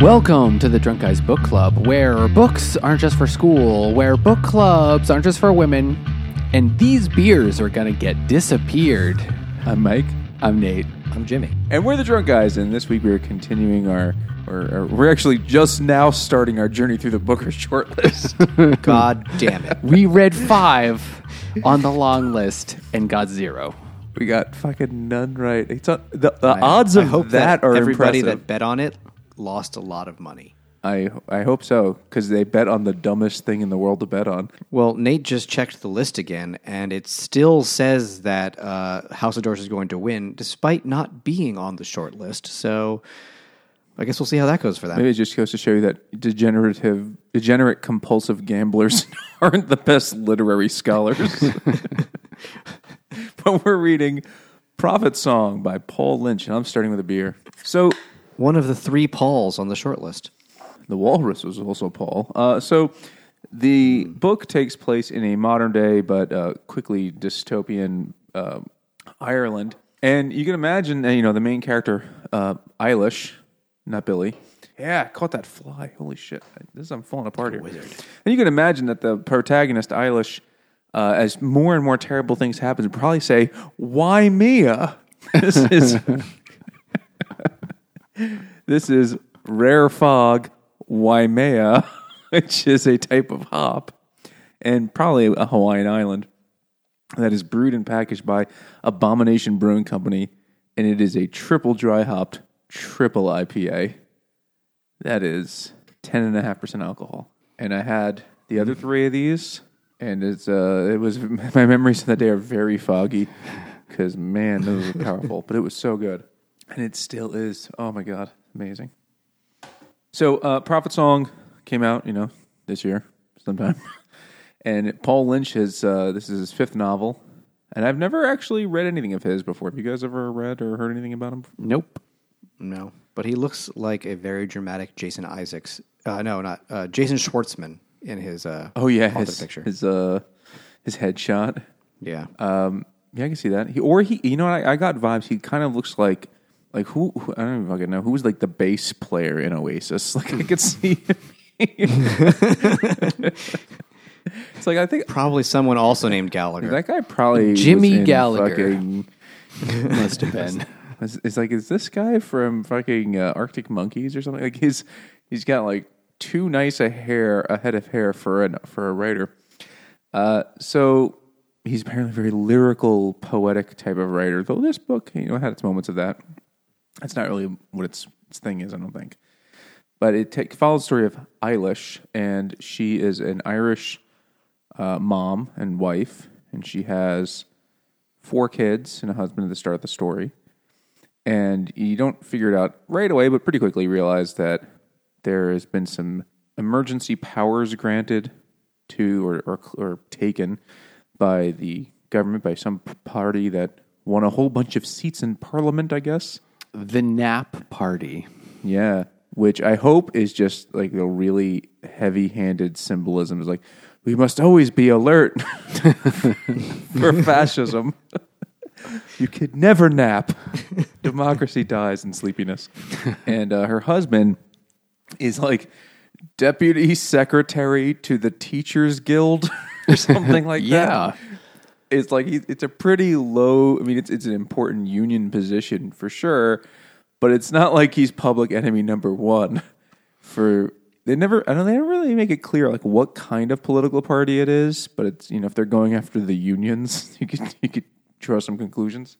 Welcome to the Drunk Guys Book Club, where books aren't just for school, where book clubs aren't just for women, and these beers are gonna get disappeared. I'm Mike, I'm Nate. I'm Jimmy. and we're the Drunk Guys, and this week we are continuing our, or, or we're actually just now starting our journey through the Booker shortlist. God damn it. We read five on the long list and got zero. we got fucking none right. It's the, the I- odds I of hope that, are everybody impressive. that bet on it lost a lot of money. I I hope so because they bet on the dumbest thing in the world to bet on. Well, Nate just checked the list again, and it still says that uh, House of Doors is going to win, despite not being on the short list. So, I guess we'll see how that goes for them. Maybe it just goes to show you that degenerative, degenerate, compulsive gamblers aren't the best literary scholars. but we're reading "Prophet Song" by Paul Lynch, and I'm starting with a beer. So One of the three Pauls on the short list. the Walrus was also Paul. Uh, so the book takes place in a modern day but uh, quickly dystopian uh, Ireland, and you can imagine, uh, you know, the main character uh, Eilish, not Billie. Yeah, I caught that fly. Holy shit! This I'm falling apart here. Wizard. And you can imagine that the protagonist Eilish, uh, as more and more terrible things happen, would probably say, "Why Mia?" this is this is rare fog Waimea, which is a type of hop, and probably a Hawaiian island that is brewed and packaged by Abomination Brewing Company, and it is a triple dry hopped triple IPA. That is ten and a half percent alcohol, and I had the other three of these, and it's uh, it was my memories of that day are very foggy because man, those were powerful, but it was so good, and it still is. Oh my god, amazing. So, uh, Prophet Song came out, you know, this year sometime, and Paul Lynch has uh, this is his fifth novel, and I've never actually read anything of his before. Have you guys ever read or heard anything about him? Nope. No. But he looks like a very dramatic Jason Isaacs. Uh, no, not uh, Jason Schwartzman in his uh, Oh yeah, his picture. his uh his headshot. yeah. Um, yeah, I can see that. He, or he, you know, what, I, I got vibes. He kind of looks like, like who, who I don't even fucking know who's like the bass player in Oasis. Like I could see. it's like I think Probably someone also named Gallagher. that guy probably was Jimmy in Gallagher. Fucking, Must have been. it's, it's like is this guy from fucking uh, Arctic Monkeys or something? Like his he's got like too nice a hair a head of hair for a for a writer. Uh, so he's apparently a very lyrical, poetic type of writer. Though this book, you know, had its moments of that. That's not really what its its thing is, I don't think. But it take, follows the story of Eilish, and she is an Irish uh, mom and wife, and she has four kids and a husband at the start of the story. And you don't figure it out right away, but pretty quickly realize that there has been some emergency powers granted to or, or, or taken by the government, by some party that won a whole bunch of seats in parliament, I guess. The nap party. Yeah, which I hope is just like a really heavy-handed symbolism. Is like we must always be alert for fascism. you could never nap. Democracy dies in sleepiness. And uh, her husband is like deputy secretary to the teachers guild or something like that. Yeah. that. It's like it's a pretty low. I mean, it's it's an important union position for sure, but it's not like he's public enemy number one. For they never, I don't. They never really make it clear like what kind of political party it is. But it's you know if they're going after the unions, you could you could draw some conclusions.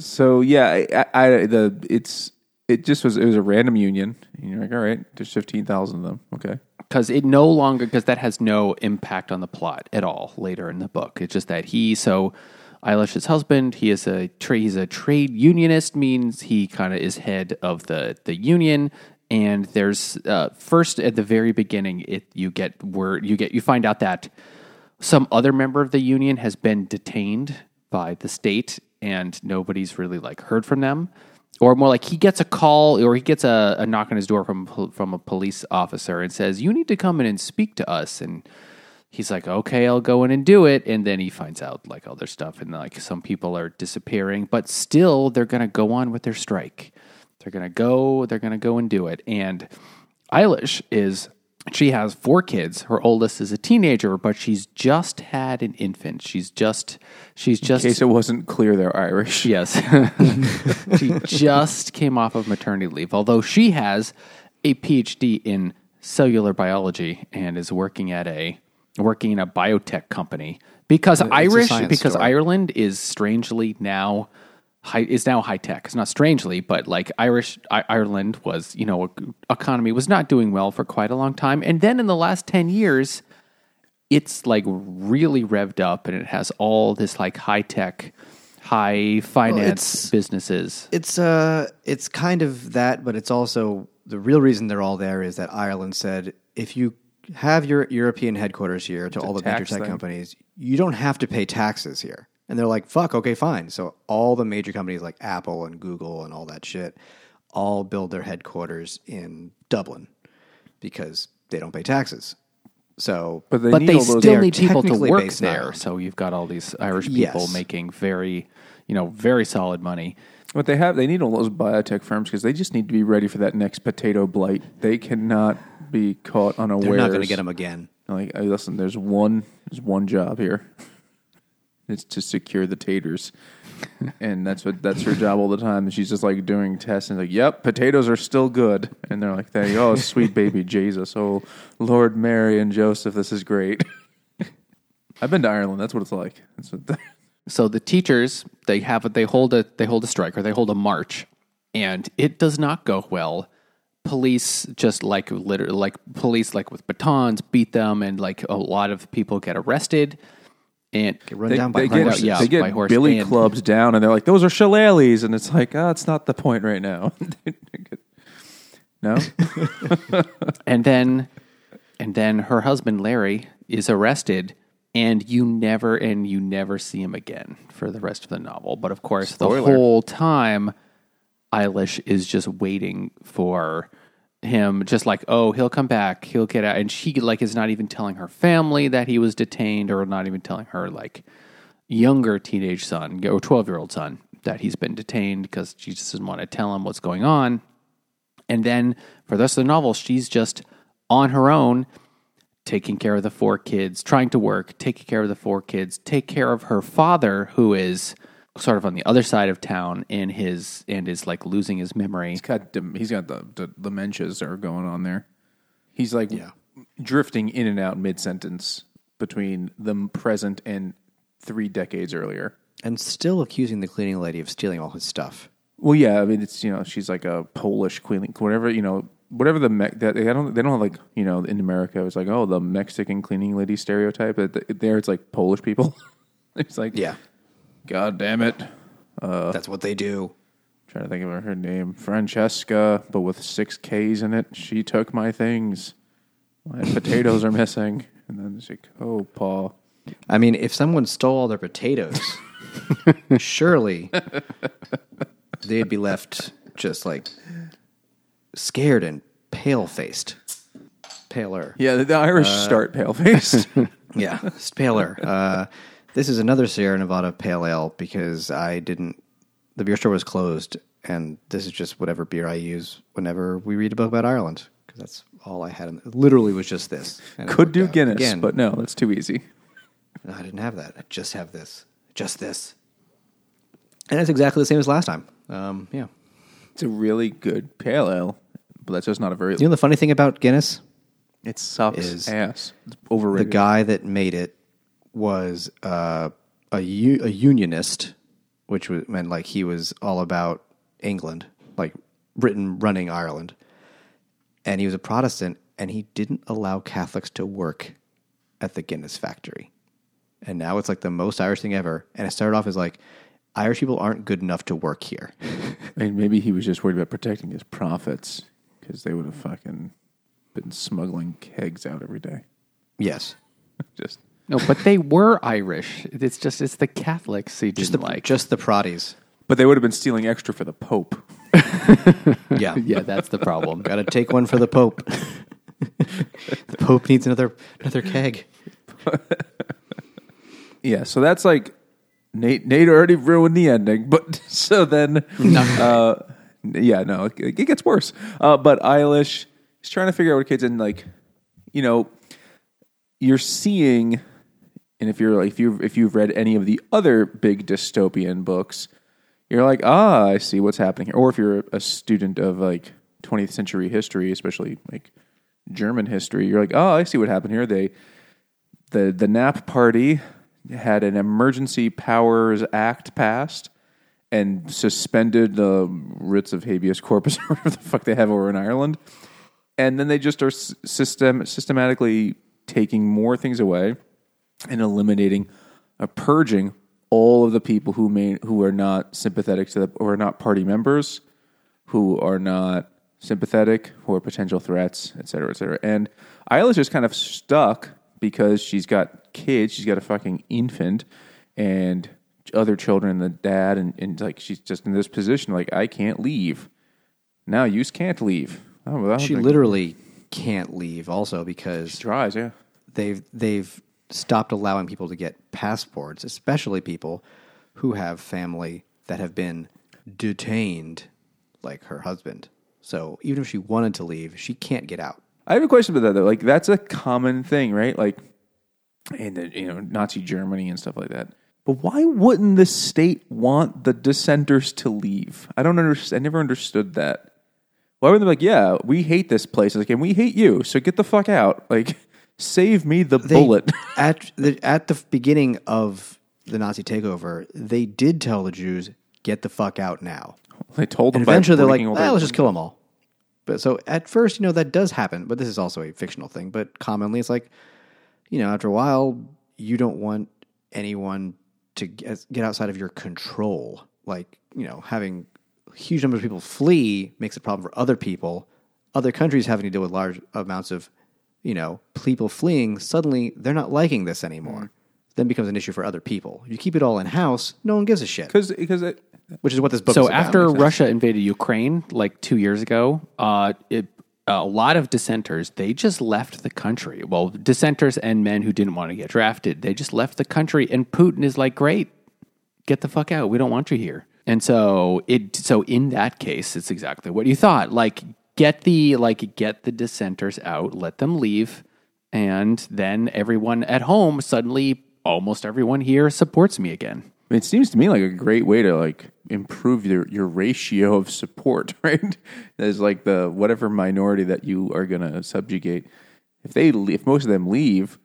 So yeah, I, I the it's it just was it was a random union. And you're like, all right, there's fifteen thousand of them. Okay, because it no longer because that has no impact on the plot at all later in the book. It's just that he so Eilish's husband he is a tra- he's a trade unionist means he kind of is head of the the union. And there's uh, first at the very beginning, it you get word you get you find out that some other member of the union has been detained by the state and nobody's really like heard from them or more like he gets a call or he gets a, a knock on his door from from a police officer and says you need to come in and speak to us and he's like okay i'll go in and do it and then he finds out like other stuff and like some people are disappearing but still they're going to go on with their strike they're They're gonna go. They're gonna go and do it. And Eilish is. She has four kids. Her oldest is a teenager, but she's just had an infant. She's just. She's just. In case it wasn't clear, they're Irish. Yes. she just came off of maternity leave, although she has a PhD in cellular biology and is working at a working in a biotech company because Irish because store. Ireland is strangely now high is now high tech. It's not strangely, but like Irish I, Ireland was, you know, economy was not doing well for quite a long time. And then in the last 10 years it's like really revved up and it has all this like high tech high finance it's- businesses. It's uh, it's kind of that, but it's also the real reason they're all there is that Ireland said if you have your European headquarters here to all the major tech thing. companies, you don't have to pay taxes here. And they're like, fuck, okay, fine. So all the major companies like Apple and Google and all that shit all build their headquarters in Dublin because they don't pay taxes. So, But they but need they still are need people to work there. So you've got all these Irish people Yes. making very, you know, very solid money. What they have, they need all those biotech firms because they just need to be ready for that next potato blight. They cannot be caught unawares. they're not going to get them again. Like, hey, listen, there's one, there's one job here. It's to secure the taters, and that's what that's her job all the time. And she's just like doing tests and like, "Yep, potatoes are still good." And they're like, "Thank you, oh sweet baby Jesus, oh Lord Mary and Joseph, this is great." I've been to Ireland. That's what it's like. That's what. So the teachers they have they hold a they hold a strike or they hold a march, and it does not go well. Police just like literally like police like with batons beat them, and like a lot of people get arrested. And Run they, down by they get, horses. yeah, they get by horse. billy And- clubs down, and they're like, "Those are shillelaghs," and it's like, "Oh, it's not the point right now." no, and then and then her husband Larry is arrested and you never and you never see him again for the rest of the novel but of course the whole time Eilish is just waiting for him just like oh he'll come back he'll get out. And she like is not even telling her family that he was detained or not even telling her like younger teenage son or 12 year old son that he's been detained because she just doesn't want to tell him what's going on. And then for the rest of the novel, she's just on her own, taking care of the four kids, trying to work, taking care of the four kids, take care of her father, who is sort of on the other side of town and his and is like losing his memory. he's got dem- he's got the, the dementias that are going on there. He's like yeah. drifting in and out mid sentence between the present and three decades earlier. And still accusing the cleaning lady of stealing all his stuff. Well, yeah, I mean, it's you know, she's like a Polish queen, whatever you know, whatever the Me- that they don't they don't have like you know in America it's like oh the Mexican cleaning lady stereotype. But there it's like Polish people. it's like Yeah. God damn it. That's what they do. trying to think of her name, Francesca, but with six K's in it. She took my things. My potatoes are missing, and then it's like oh Paul. I mean, if someone stole all their potatoes, surely they'd be left just like scared and pale faced. Paler. Yeah, the, the Irish start pale faced. Yeah, paler. Uh, this is another Sierra Nevada pale ale because I didn't. The beer store was closed, and this is just whatever beer I use whenever we read a book about Ireland because that's all I had. In, it literally was just this. Could do. Guinness, Again, but no, that's too easy. no, I didn't have that. I just have this. Just this. And it's exactly the same as last time. Um, yeah. It's a really good pale ale, but that's just not a very. You know the funny thing about Guinness? It sucks is ass. It's The guy that made it was uh, a u- a unionist, which was, meant like he was all about England, like Britain running Ireland, and he was a Protestant, and he didn't allow Catholics to work at the Guinness factory, and now it's like the most Irish thing ever. And it started off as like Irish people aren't good enough to work here. I mean, maybe he was just worried about protecting his profits because they would have fucking been smuggling kegs out every day. yes, Just No, but they were Irish. It's just it's the Catholics he just didn't the like. just the Proddies. but they would have been stealing extra for the Pope. Yeah, yeah, that's the problem. Got to take one for the Pope. the Pope needs another another keg. Yeah, so that's like Nate. Nate already ruined the ending, but so then uh, yeah, no, it, it gets worse. Uh, but Eilish is trying to figure out what kids and like, you know, you're seeing, and if you're if you if you've read any of the other big dystopian books, you're like, ah, I see what's happening here. Or if you're a student of like 20th century history, especially like German history, you're like, oh, I see what happened here. They the the Nap Party had an Emergency Powers Act passed and suspended the writs of habeas corpus or whatever the fuck they have over in Ireland, and then they just are system systematically taking more things away and eliminating, uh, purging all of the people who may who are not sympathetic to the or are not party members, who are not sympathetic, who are potential threats, et cetera, et cetera. And Isla's just kind of stuck because she's got kids, she's got a fucking infant, and other children and the dad, and, and like she's just in this position, like I can't leave. Now you can't leave. Oh, well, She literally can't leave also because she tries, yeah. they've they've stopped allowing people to get passports, especially people who have family that have been detained, like her husband. So even if she wanted to leave, she can't get out. I have a question about that though. Like that's a common thing, right? Like in the you know Nazi Germany and stuff like that. But why wouldn't the state want the dissenters to leave? I don't understand. I never understood that. Why would they be like, yeah, we hate this place, like, and we hate you, so get the fuck out. Like, save me the They- bullet. at the at the beginning of the Nazi takeover, they did tell the Jews, "Get the fuck out now." they told them. And eventually, they're like, breaking "Ah, their- "Let's just kill them all." But so at first, you know, that does happen. But this is also a fictional thing. But commonly, it's like, you know, after a while, you don't want anyone to get, get outside of your control. Like, you know, having huge numbers of people flee makes a problem for other people. Other countries having to deal with large amounts of, you know, people fleeing. Suddenly, they're not liking this anymore. Then becomes an issue for other people. You keep it all in house, no one gives a shit. because because it, Which is what this book. So is about. after Russia invaded Ukraine like two years ago, uh, it, a lot of dissenters they just left the country. Well, dissenters and men who didn't want to get drafted, they just left the country. And Putin is like, "Great, get the fuck out. We don't want you here." And so it. So in that case, it's exactly what you thought. Like get the like get the dissenters out, let them leave, and then everyone at home suddenly, almost everyone here supports me again. It seems to me like a great way to like improve your your ratio of support, right? There's like the whatever minority that you are going to subjugate. If they if most of them leave,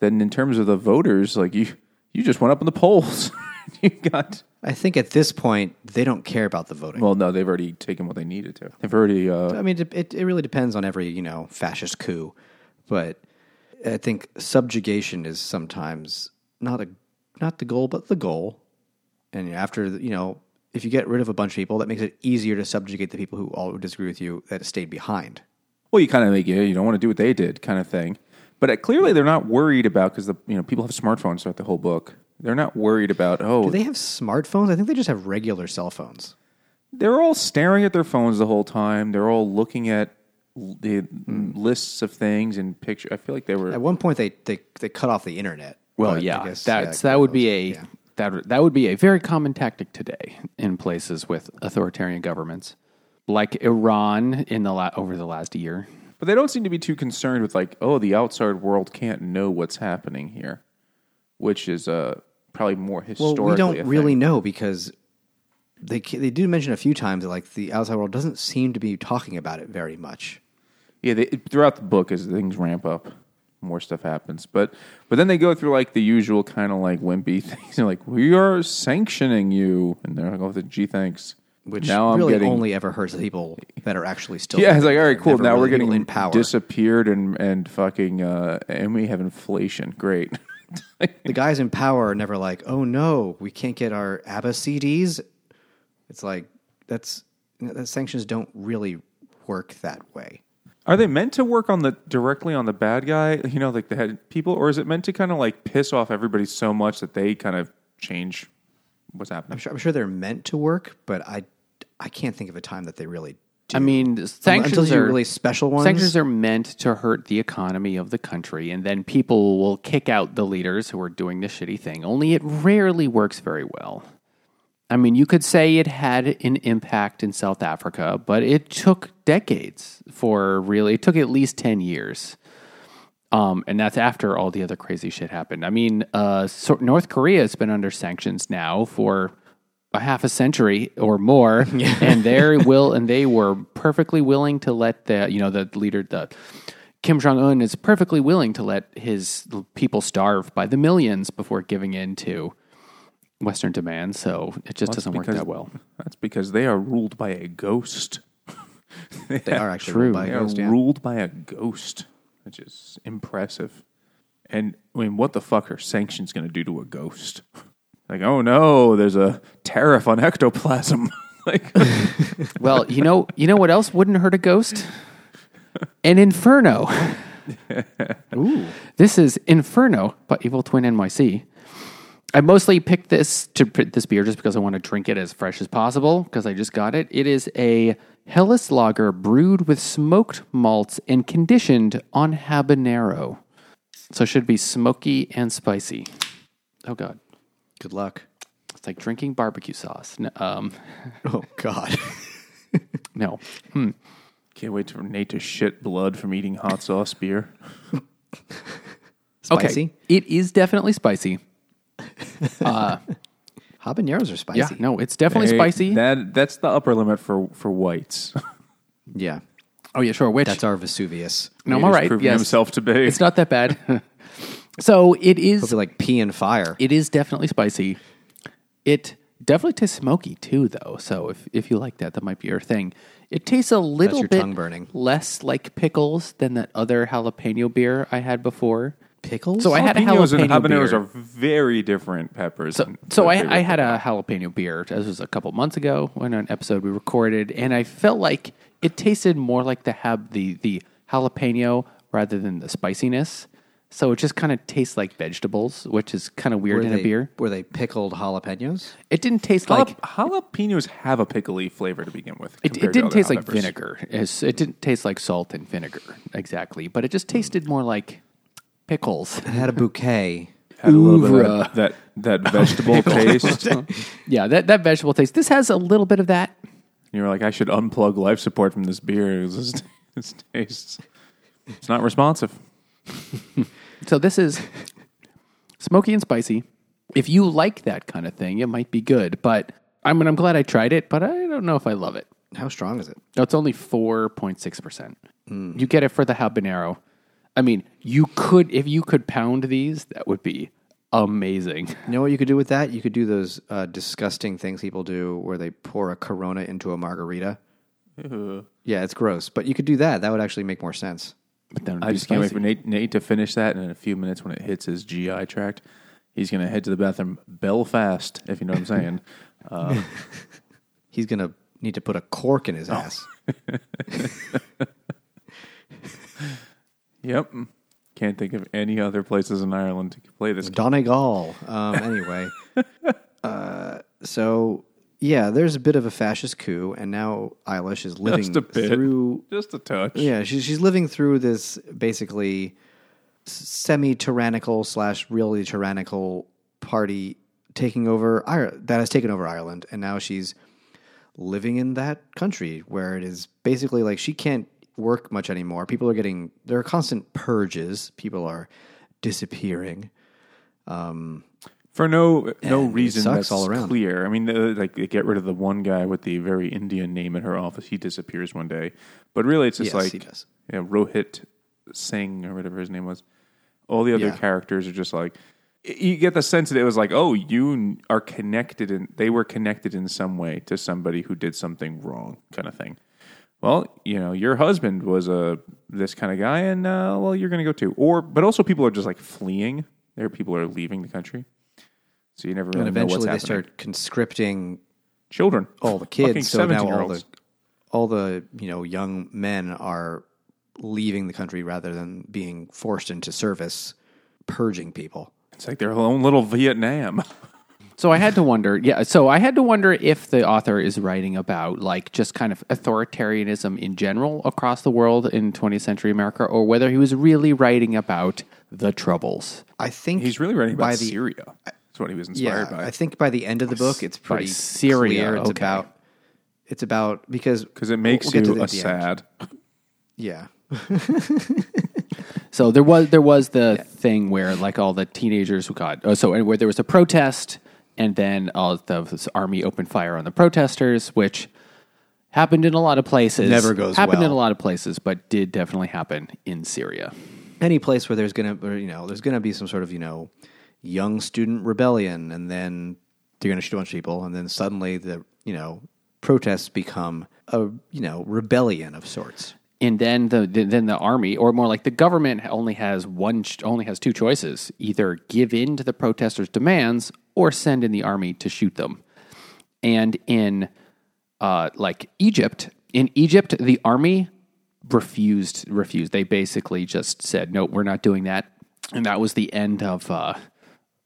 then in terms of the voters, like you you just went up in the polls. you got I think at this point they don't care about the voting. well, no, they've already taken what they needed to. They've already uh, I mean, it, it, really depends on every you know fascist coup, but I think subjugation is sometimes not a not the goal, but the goal. And after you know, if you get rid of a bunch of people, that makes it easier to subjugate the people who all disagree with you that stayed behind. well, you kind of make it. You don't want to do what they did, kind of thing. But uh, clearly, they're not worried about because the you know people have smartphones throughout the whole book. They're not worried about oh Do they have smartphones? I think they just have regular cell phones. they're all staring at their phones the whole time. They're all looking at l- the lists of things and picture. I feel like they were. At one point, they they, they cut off the internet. Well, but yeah, guess, that's yeah, that would be a yeah. that that would be a very common tactic today in places with authoritarian governments, like Iran in the la- over the last year. but they don't seem to be too concerned with like, oh, the outside world can't know what's happening here, which is uh, probably more historically. Well, we don't really know because they they do mention a few times that like the outside world doesn't seem to be talking about it very much. Yeah, they, throughout the book as things ramp up, more stuff happens. But but then they go through like the usual kind of like wimpy things. They're like, we are sanctioning you, and they're like, oh, the gee, thanks. Which now I'm getting only ever hurts the people that are actually still. Yeah, it's like all right, cool. Now we're getting in power. disappeared and and fucking uh, and we have inflation. Great. the guys in power are never like, oh no, we can't get our ABBA CDs. It's like that's that sanctions don't really work that way. Are they meant to work on the directly on the bad guy? You know, like the head people, or is it meant to kind of like piss off everybody so much that they kind of change what's happening? I'm sure, I'm sure they're meant to work, but I I can't think of a time that they really. I mean, until sanctions you are really special ones. Sanctions are meant to hurt the economy of the country, and then people will kick out the leaders who are doing the shitty thing. Only it rarely works very well. I mean, you could say it had an impact in South Africa, but it took decades for really, it took at least 10 years. Um, and that's after all the other crazy shit happened. I mean, uh, so North Korea has been under sanctions now for a half a century or more, and they will and they were perfectly willing to let the you know the leader the Kim Jong Un is perfectly willing to let his people starve by the millions before giving in to Western demands. So it just doesn't work that well. That's because they are ruled by a ghost. They are actually True. ruled by They a are yeah. ruled by a ghost, which is impressive. And I mean, what the fuck are sanctions going to do to a ghost? Like, oh no, there's a tariff on ectoplasm. like, Well, you know, you know what else wouldn't hurt a ghost? An inferno. Ooh. This is Inferno by Evil Twin NYC. I mostly picked this to put this beer just because I want to drink it as fresh as possible because I just got it. It is a Helles lager brewed with smoked malts and conditioned on habanero. So it should be smoky and spicy. Oh god. Good luck. It's like drinking barbecue sauce. No, um, Oh God. no. can't wait for Nate to shit blood from eating hot sauce beer. Spicy. Okay. It is definitely spicy. Habaneros are spicy. Yeah, no, it's definitely Hey, spicy. That that's the upper limit for for whites. Yeah. oh yeah, sure. Which That's our Vesuvius. no, I'm Nate all is right. proving Yes, himself to be. it's not that bad. So it is. It'll like pea and fire. It is definitely spicy. It definitely tastes smoky too, though. So if if you like that, that might be your thing. It tastes a little your bit tongue burning. less like pickles than that other jalapeno beer I had before. Pickles? So I had a Jalapenos and habaneros beer. are very different peppers. So, and so I, I had a jalapeno beer. This was a couple months ago when an episode we recorded, and I felt like it tasted more like the hab the the jalapeno rather than the spiciness. So it just kind of tastes like vegetables, which is kind of weird were in they, a beer. Were they pickled jalapenos? It didn't taste Jalap- like jalapenos have a pickly flavor to begin with. it, compared it to didn't other taste hot like peppers. vinegar. It's- It didn't taste like salt and vinegar exactly, but it just tasted more like pickles. It had a bouquet. Had a little bit of that that, that vegetable taste. yeah, that that vegetable taste. This has a little bit of that. You were like, I should unplug life support from this beer. This, this tastes. It's not responsive. So this is smoky and spicy. If you like that kind of thing, it might be good. But I mean, I'm glad I tried it, but I don't know if I love it. How strong is it? No, it's only four point six percent. You get it for the habanero. I mean, you could if you could pound these, that would be amazing. You know what you could do with that? You could do those uh, disgusting things people do where they pour a Corona into a margarita. Yeah, it's gross, but you could do that. That would actually make more sense. But I be just can't wait spicy. for Nate, Nate to finish that. And in a few minutes, when it hits his GI tract, he's going to head to the bathroom Belfast, if you know what I'm saying. He's gonna need to put a cork in his ass. Yep. Can't think of any other places in Ireland to play this. Donegal. Um, anyway, uh, so yeah, there's a bit of a fascist coup, and now Eilish is living Just a bit. through. Just a touch. Yeah, she's she's living through this basically semi tyrannical slash really tyrannical party taking over Ireland that has taken over Ireland, and now she's living in that country where it is basically like she can't work much anymore. People are getting there are constant purges. People are disappearing. Um, for no no And reason that's all around. clear. I mean, uh, like they get rid of the one guy with the very Indian name in her office. He disappears one day, but really, it's just Yes, like he you know, Rohit Singh or whatever his name was. All the other Yeah. characters are just like you get the sense that it was like, oh, you are connected, and they were connected in some way to somebody who did something wrong, kind of thing. Well, you know, your husband was a this kind of guy, and uh, well, you're going to go too. Or, but also, people are just like fleeing. There, people are leaving the country, so you never really And know what's eventually they happening. start conscripting Children, all the kids. So now all the all the you know young men are leaving the country rather than being forced into service, purging people. It's like their own little Vietnam. So I had to wonder, yeah. So I had to wonder if the author is writing about like just kind of authoritarianism in general across the world in 20th century America, or whether he was really writing about the troubles. I think He's really writing by about the Syria. That's what he was inspired yeah, by. I think by the end of the book, it's By pretty Syria, clear. It's okay. about it's about because Because it makes we'll get to you a the end. sad. Yeah, So there was there was the thing where like all the teenagers who got oh, so where there was a protest and then all the this army opened fire on the protesters, which happened in a lot of places. Never goes happened in a lot of places, but did definitely happen in Syria. any place where there's gonna or, you know there's gonna be some sort of you know young student rebellion, and then they're gonna shoot a bunch of people, and then suddenly the you know protests become a you know rebellion of sorts. and then the then the army or more like the government only has one only has two choices either give in to the protesters demands or send in the army to shoot them. And in uh, like egypt in egypt the army refused refused. They basically just said no we're not doing that. And that was the end of uh,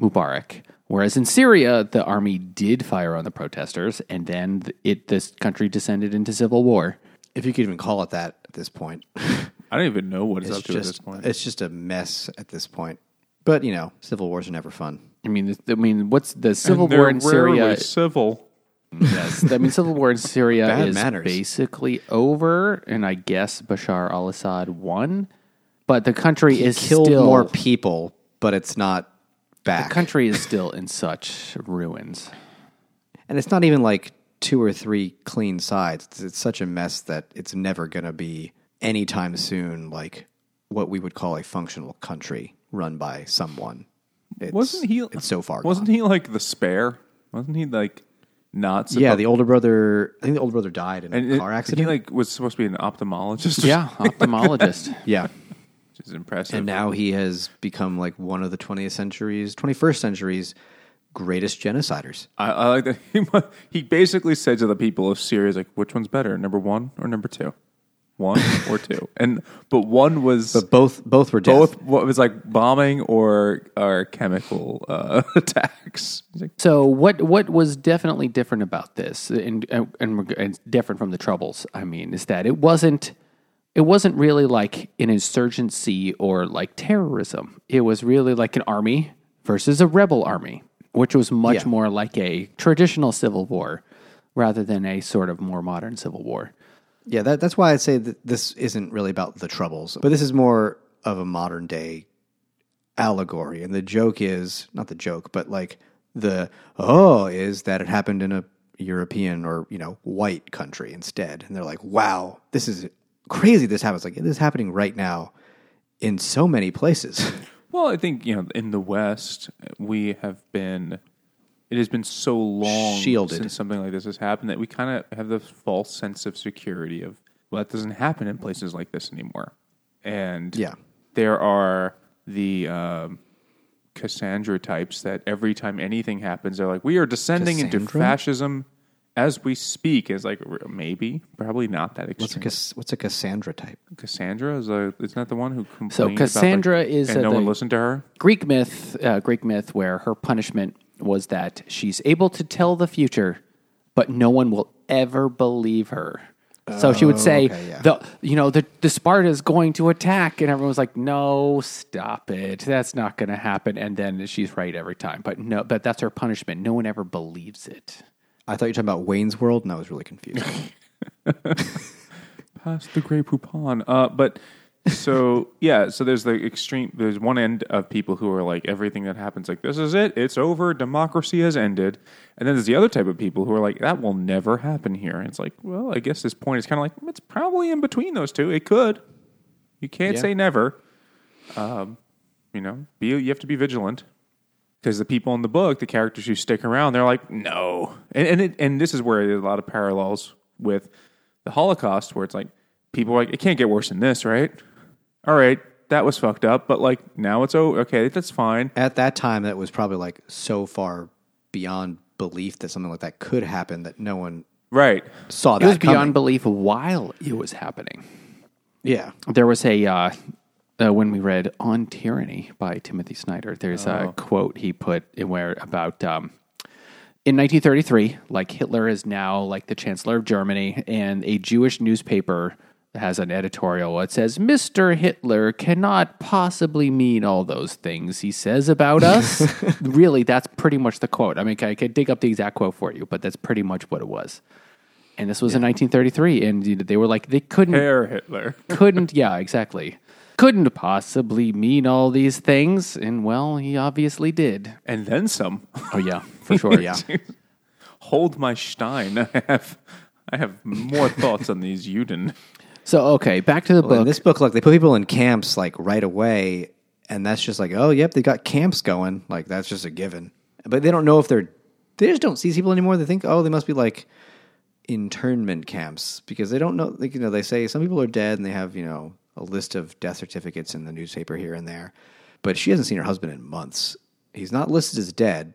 mubarak whereas in syria the army did fire on the protesters and then it this country descended into civil war If you could even call it that at this point, I don't even know what it's, it's up to at this just point. it's just a mess at this point. But you know, civil wars are never fun. I mean, I mean, what's the civil And war in Syria? civil. yes, I mean, civil war in Syria Bad is manners. basically over, and I guess Bashar al-Assad won, but the country is Killed still more people, but it's not back. the country is still in such ruins. and it's not even like two or three clean sides. It's, it's such a mess that it's never going to be anytime soon like what we would call a functional country run by someone. It's, Wasn't he? It's so far. Wasn't gone. he like the spare? Wasn't he like not? Supposed, Yeah, the older brother. I think the older brother died in a and it- car accident. He like was supposed to be an ophthalmologist. Yeah, ophthalmologist. yeah, which is impressive. and now he has become like one of the 20th century's, 21st century's greatest genociders. I, I like that he, he basically said to the people of Syria, like, which one's better, number one or number two? One or two? And but one was But both both were death. both what was like bombing or or chemical uh, attacks. Like, So what what was definitely different about this, and, and and different from the troubles, I mean, is that it wasn't it wasn't really like an insurgency or like terrorism. It was really like an army versus a rebel army, which was much Yeah. more like a traditional civil war rather than a sort of more modern civil war. Yeah, that, that's why I'd say that this isn't really about the troubles, but this is more of a modern day allegory. And the joke is not the joke, but like the oh is that it happened in a European or you know white country instead, and they're like, wow, this is crazy. This happens like this is happening right now in so many places. well, I think you know in the West we have been. It has been so long Shielded. since something like this has happened that we kind of have the false sense of security of well, that doesn't happen in places like this anymore. And Yeah. there are the um, Cassandra types that every time anything happens, they're like, "We are descending into fascism as we speak." is like maybe, probably not that what's a extreme. Cass- what's a Cassandra type? Cassandra is a, isn't that the one who complained? So Cassandra about, like, is, and uh, no one the- listened to her. Greek myth, uh, Greek myth, where her punishment was that she's able to tell the future, but no one will ever believe her. So she would say, okay, yeah. "the you know the the Sparta is going to attack," and everyone was like, "No, stop it! That's not going to happen." And then she's right every time. But no, but that's her punishment. No one ever believes it. I thought you were talking about Wayne's World, and I was really confused. Past the Grey Poupon. Uh, but so yeah, so there's the extreme. There's one end of people who are like everything that happens, like this is it, it's over, democracy has ended, and then there's the other type of people who are like that will never happen here. And it's like, well, I guess this point is kind of like it's probably in between those two. It could. You can't Yeah. say never. Um, you know, be you have to be vigilant. Because the people in the book, the characters who stick around, they're like, no, and and, it, and this is where there's a lot of parallels with the Holocaust, where it's like people are like, it can't get worse than this, right? All right, that was fucked up, but like now it's oh, okay, that's fine. At that time, that was probably like so far beyond belief that something like that could happen that no one Right. saw It that was beyond belief while it was happening. Yeah, There was a uh, uh, when we read "On Tyranny" by Timothy Snyder. There's Oh. a quote he put in where about um, in 1933, like Hitler is now like the chancellor of Germany, and a Jewish newspaper has an editorial that says Mr. Hitler cannot possibly mean all those things he says about us. really, that's pretty much the quote. I mean, I could dig up the exact quote for you, but that's pretty much what it was. And this was in 1933, and they were like they couldn't Herr Hitler. couldn't yeah exactly couldn't possibly mean all these things, and well, he obviously did. And then some. Oh yeah, for sure. yeah. Hold my Stein. I have I have more thoughts on these Juden. So okay, back to the Well, in book. this book, like they put people in camps like right away, and that's just like, oh, yep, they got camps going. Like that's just a given. But they don't know if they're. They just don't see these people anymore. They think, oh, they must be like internment camps because they don't know. Like you know, they say some people are dead, and they have you know a list of death certificates in the newspaper here and there. But she hasn't seen her husband in months. He's not listed as dead,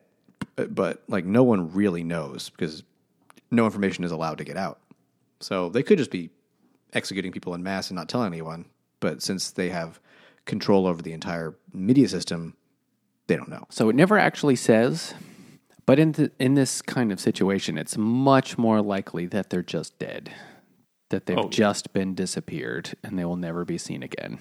but, like no one really knows because no information is allowed to get out. So they could just be executing people in mass and not telling anyone. But since they have control over the entire media system, they don't know. So it never actually says, but in th- in this kind of situation, it's much more likely that they're just dead, that they've Oh, yeah. just been disappeared and they will never be seen again.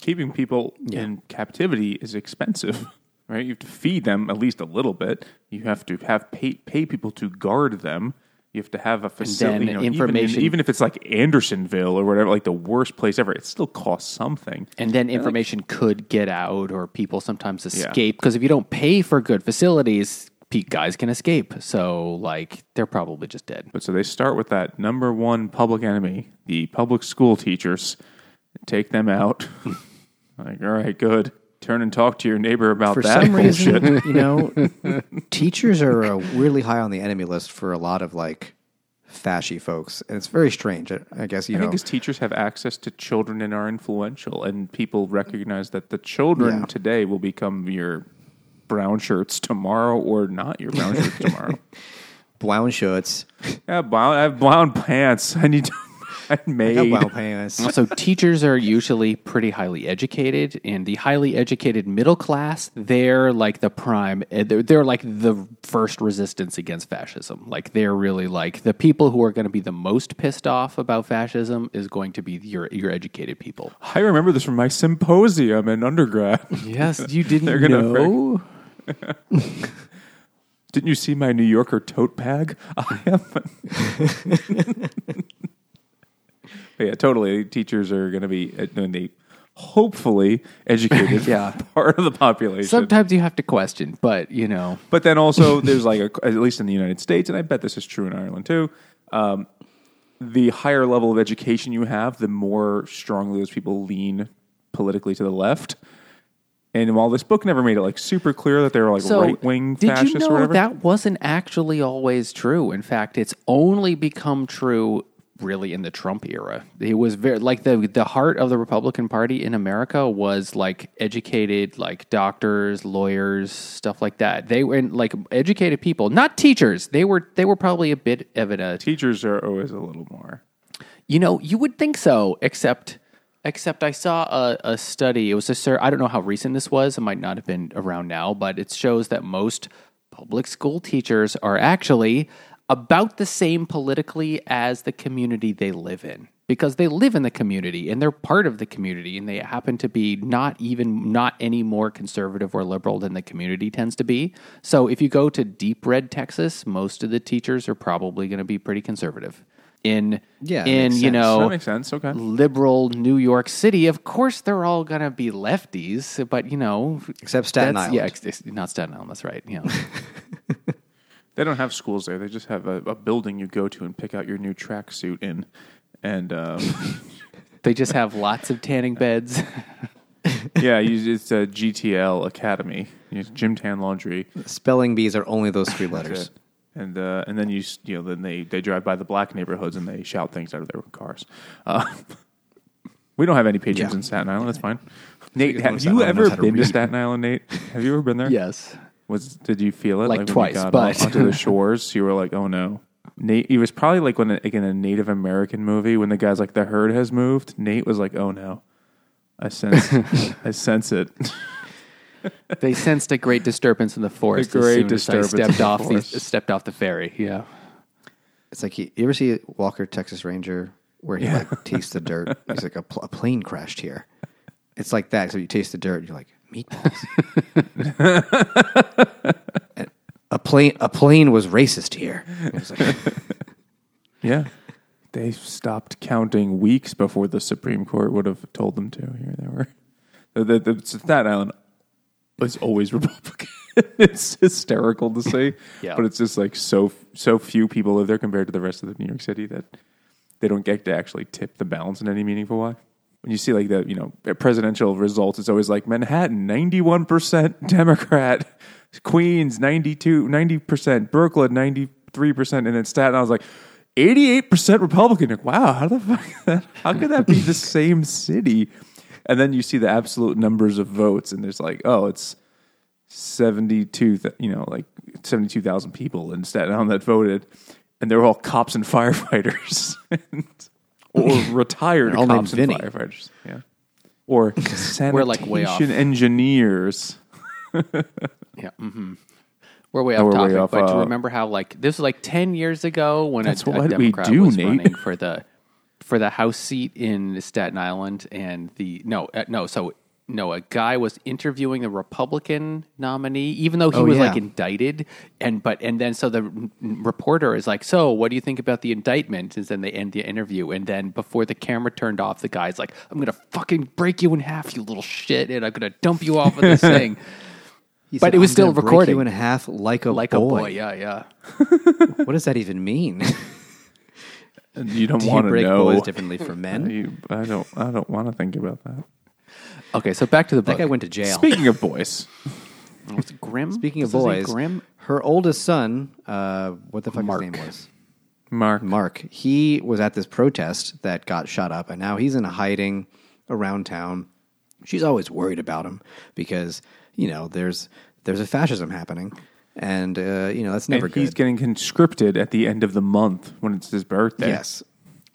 Keeping people in captivity is expensive. Right? You have to feed them at least a little bit. You have to have pay, pay people to guard them. You have to have a facility. you know, even information- even, if it's like Andersonville or whatever, like the worst place ever, it still costs something. And then information could get out, or people sometimes escape because if you don't pay for good facilities, pe- guys can escape. So like they're probably just dead. But so they start with that number one public enemy, the public school teachers. Take them out. like, all right, good. Turn and talk to your neighbor about For that some bullshit. reason, you know, teachers are uh, really high on the enemy list for a lot of like fashy folks, and it's very strange. I, I guess you I know. think because teachers have access to children and are influential, and people recognize that the children Yeah. today will become your brown shirts tomorrow or not your brown shirts tomorrow. Brown shirts, Yeah, brown, I have brown pants. I need to I got made. brown pants. So teachers are usually pretty highly educated, and the highly educated middle class, they're like the prime. eh, They're, they're like the first resistance against fascism. Like they're really like the people who are going to be the most pissed off about fascism is going to be your your educated people. I remember this from my symposium in undergrad. Yes, you didn't They're gonna know. Didn't you see my New Yorker tote bag? I. But yeah, totally. Teachers are going to be uh, and they hopefully educated Yeah. part of the population. Sometimes you have to question, but you know, But then also, there's like, a, at least in the United States, and I bet this is true in Ireland too. Um, the higher level of education you have, the more strongly those people lean politically to the left. And while this book never made it like super clear that they were like so right wing fascists you know or whatever, that wasn't actually always true? In fact, it's only become true really in the Trump era. It was very like the the heart of the Republican Party in America was like educated, like doctors, lawyers, stuff like that. They were like educated people, not teachers. They were they were probably a bit of a uh, teachers are always a little more. you know, you would think so, except except I saw a, a study. It was a sir. I don't know how recent this was. It might not have been around now, but it shows that most public school teachers are actually about the same politically as the community they live in because they live in the community and they're part of the community and they happen to be not even not any more conservative or liberal than the community tends to be. So if you go to deep red Texas, most of the teachers are probably going to be pretty conservative. In Yeah, in you know That makes sense. Okay. liberal New York City, of course they're all gonna be lefties, but you know, Except Staten Island. Yeah, ex- ex- not Staten Island. That's right. You know, They don't have schools there. They just have a, a building you go to and pick out your new tracksuit in. And um, they just have lots of tanning beds. yeah, you, it's a GTL Academy, you Gym Tan Laundry. Spelling bees are only those three letters. And uh, and then you you know then they, they drive by the black neighborhoods and they shout things out of their cars. Uh, we don't have any patrons Yeah. in Staten Island. That's fine. Nate, have you ever to been to. Staten Island, Nate? Have you ever been there? yes. Was did you feel it Like when twice, you got but- off onto the shores? You were like, oh no. Nate, it was probably like when like in a Native American movie when the guy's like the herd has moved. Nate was like, oh no, I sense, I sense it. They sensed a great disturbance in the forest. A as great soon as I disturbance in stepped the off the forest. stepped off the ferry. Yeah. It's like you, you ever see Walker Texas Ranger? where he like tastes the dirt. He's like a, pl- a plane crashed here. It's like that. So you taste the dirt, and you're like meatballs. And a plane a plane was racist here. It's like, Yeah. They stopped counting weeks before the Supreme Court would have told them to. Here they were. The, the, the Staten Island is always Republican. it's hysterical to say, Yeah. but it's just like so so few people live there compared to the rest of the New York City that they don't get to actually tip the balance in any meaningful way. When you see like the you know presidential results, it's always like Manhattan ninety one percent Democrat, Queens 92 percent, Brooklyn ninety three percent, and then Staten I was like. 88% Republican. Like, wow, how the fuck? How could that be the same city? And then you see the absolute numbers of votes, and there's like, oh, it's seventy-two, you know, like 72,000 people in Staten Island that voted, and they're all cops and firefighters, and, or retired all cops and firefighters. Yeah. Or sanitation We're, like, way off. engineers. Yeah. hmm We're way off we're way topic, off, but do uh, you remember how like this was like ten years ago when a, a Democrat do, was Nate. running for the for the House seat in Staten Island, and the no uh, no so no a guy was interviewing the Republican nominee, even though he Oh, was yeah. like indicted, and but and then so the reporter is like, so what do you think about the indictment? And then they end the interview, and then before the camera turned off, the guy's like, I'm gonna fucking break you in half, you little shit, and I'm gonna dump you off of this thing. he But said, it was "I'm still gonna break recording. you in half like a Like boy. a boy, yeah, yeah. What does that even mean? And you don't Do you want to break know. boys differently from men? You- I don't. I don't want to think about that. Okay, so back to the That book. guy went to jail. Speaking of boys, Was it Grimm? Speaking of Was boys, Grimm. her oldest son, uh, what the fuck Mark. his name was? Mark, Mark. He was at this protest that got shut up, and now he's in hiding around town. She's always worried about him because you know there's there's a fascism happening, and uh, you know that's never and good. he's getting conscripted at the end of the month when it's his birthday. yes,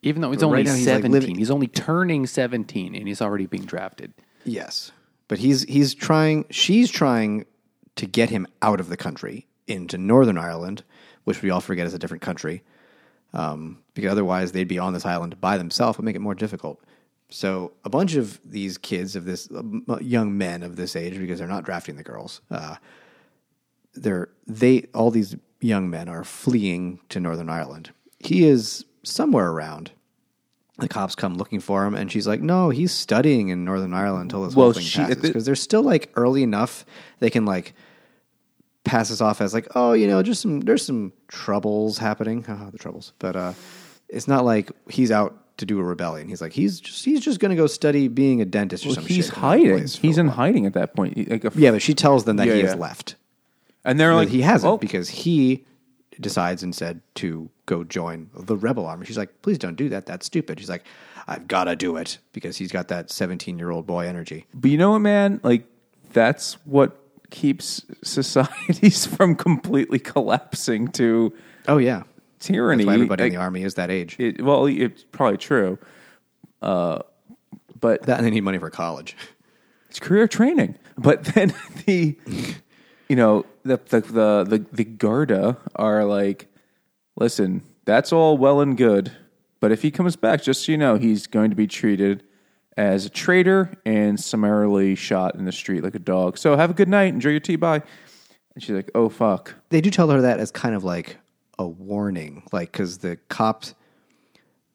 Even though he's But only right now he's, like, 17. he's only turning 17 and he's already being drafted. yes, but he's he's trying. She's trying to get him out of the country into Northern Ireland, which we all forget is a different country. um, because otherwise they'd be on this island by themselves, would make it more difficult. So a bunch of these kids of this um, young men of this age, because they're not drafting the girls, uh, they're they all these young men are fleeing to Northern Ireland. He is somewhere around. The cops come looking for him, and she's like, "No, he's studying in Northern Ireland until this Well, whole thing she- passes." Because they're still like early enough they can like pass this off as like, oh, you know, just some there's some troubles happening. The troubles, but uh, it's not like he's out to do a rebellion. He's like he's just he's just going to go study being a dentist or Well, some he's hiding. He's in hiding at that point. Like a, Yeah, but she tells them that Yeah, he has left. And they're like, he hasn't well, because he decides instead to go join the rebel army. She's like, please don't do that. That's stupid. She's like, I've got to do it because he's got that 17 year old boy energy. But you know what, man? Like that's what keeps societies from completely collapsing to Oh yeah, tyranny. that's why everybody in the army is that age. it- well, it's probably true. Uh, but that and they need money for college. it's career training. But then the, you know, the the the the, the Garda are like, listen, that's all well and good, but if he comes back, just so you know, he's going to be treated as a traitor and summarily shot in the street like a dog. So have a good night, enjoy your tea, bye. And she's like, oh fuck. they do tell her that as kind of like a warning, like because the cops,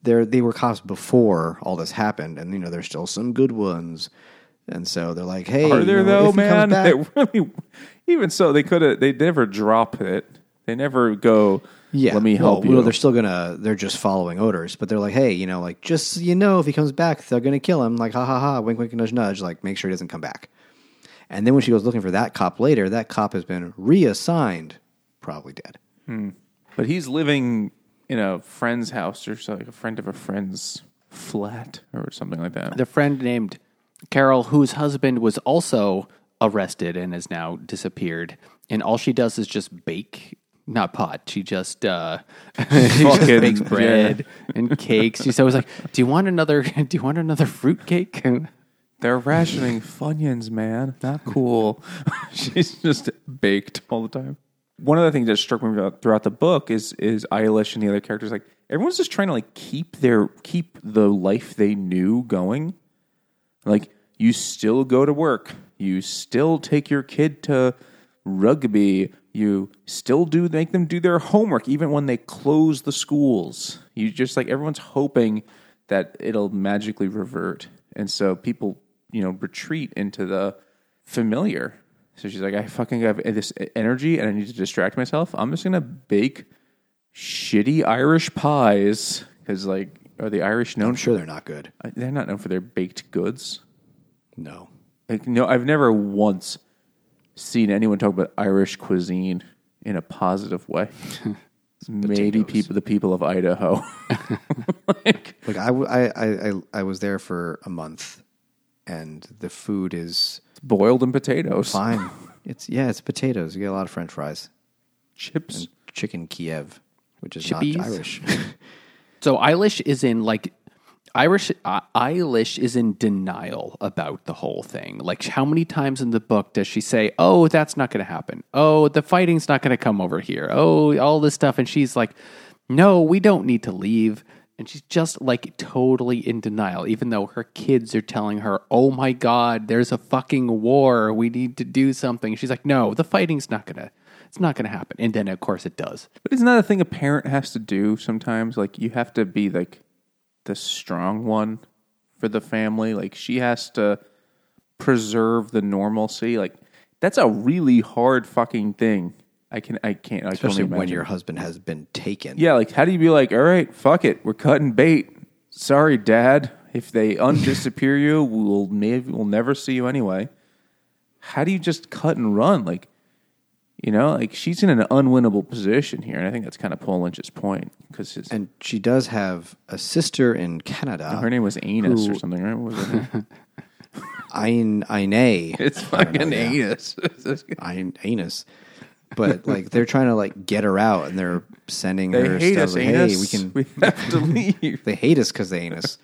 they they were cops before all this happened, and you know there's still some good ones, and so they're like, hey, Are you there know, though, if he comes man? back- They really, even so, they could have. They never drop it. They never go. yeah, let me well, help well, you. they're still gonna, they're just following orders, but they're like, hey, you know, like just so you know, if he comes back, they're gonna kill him. Like, ha ha ha, wink, wink, nudge, nudge. Like, make sure he doesn't come back. And then when she goes looking for that cop later, that cop has been reassigned, probably dead. Hmm. But he's living in a friend's house or so, like a friend of a friend's flat or something like that. The friend named Carol, whose husband was also arrested and has now disappeared, and all she does is just bake. Not pot. She just uh, she just bakes bread and cakes. She's always like, "Do you want another? Do you want another fruit cake?" They're rationing Funyuns, man. Not cool. She's just baked all the time. one of the things that struck me about, throughout the book is is Eilish and the other characters like everyone's just trying to like keep their keep the life they knew going. Like you still go to work, you still take your kid to rugby, you still do make them do their homework even when they close the schools. You just like everyone's hoping that it'll magically revert. And so people, you know, retreat into the familiar. So she's like, I fucking have this energy and I need to distract myself. I'm just gonna bake shitty Irish pies because, like, are the Irish known? I'm sure they're not good. Uh, they're not known for their baked goods. No. Like, no, I've never once seen anyone talk about Irish cuisine in a positive way. Maybe people, the people of Idaho. like, Like I, w- I, I, I- I was there for a month, and the food is boiled in potatoes, fine. it's yeah, it's potatoes. You get a lot of French fries, chips. and chicken Kiev, which is Chippies? not Irish. So Eilish is in like Irish. Uh, Eilish is in denial about the whole thing. Like, how many times in the book does she say, "Oh, that's not going to happen. Oh, the fighting's not going to come over here. Oh, all this stuff," and she's like, "No, we don't need to leave." And she's just like totally in denial, even though her kids are telling her, "Oh my God, there's a fucking war. We need to do something." She's like, "No, the fighting's not gonna. It's not gonna happen." And then, of course, it does. But isn't that a thing a parent has to do sometimes? Like you have to be like the strong one for the family. Like she has to preserve the normalcy. Like that's a really hard fucking thing. I can I can't I Especially only when your husband has been taken. Yeah, like how do you be like, all right, fuck it, we're cutting bait. Sorry, Dad. If they undisappear you, we'll maybe we'll never see you anyway. How do you just cut and run? Like, you know, like she's in an unwinnable position here, and I think that's kind of Paul Lynch's point because And she does have a sister in Canada. her name was Anus or something, right? What was Eine. it's fucking Anus. Ein, anus. But like they're trying to like get her out, and they're sending they her hate stuff. us, like, hey, we can. We have to leave. They hate us because they anus.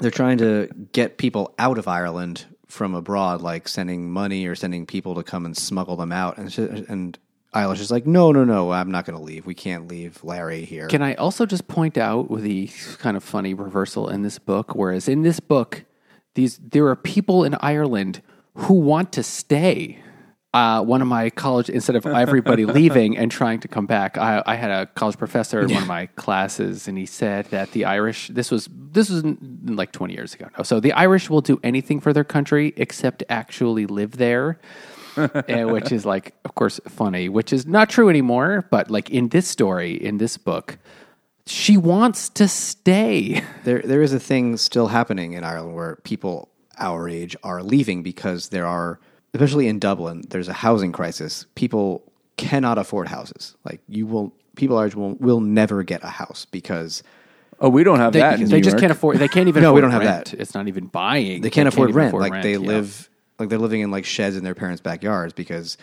they're trying to get people out of Ireland from abroad, like sending money or sending people to come and smuggle them out. And she, and Eilish is like, no, no, no, I'm not going to leave. We can't leave Larry here. Can I also just point out with the kind of funny reversal in this book? Whereas in this book, these there are people in Ireland who want to stay. Uh, one of my college, instead of everybody leaving and trying to come back, I, I had a college professor in one of my classes, and he said that the Irish. This was this was like twenty years ago. So the Irish will do anything for their country except actually live there. Eh, which is like, of course, funny, which is not true anymore. But like in this story, in this book, she wants to stay. there there is a thing still happening in Ireland where people our age are leaving because there are especially in Dublin there's a housing crisis people cannot afford houses like you will people our age will will never get a house because Oh, we don't have They, that. In they New just York. can't afford. They can't even. No, we don't have rent. that. It's not even buying. they can't afford even rent afford like they yeah. live like they're living in like sheds in their parents backyards because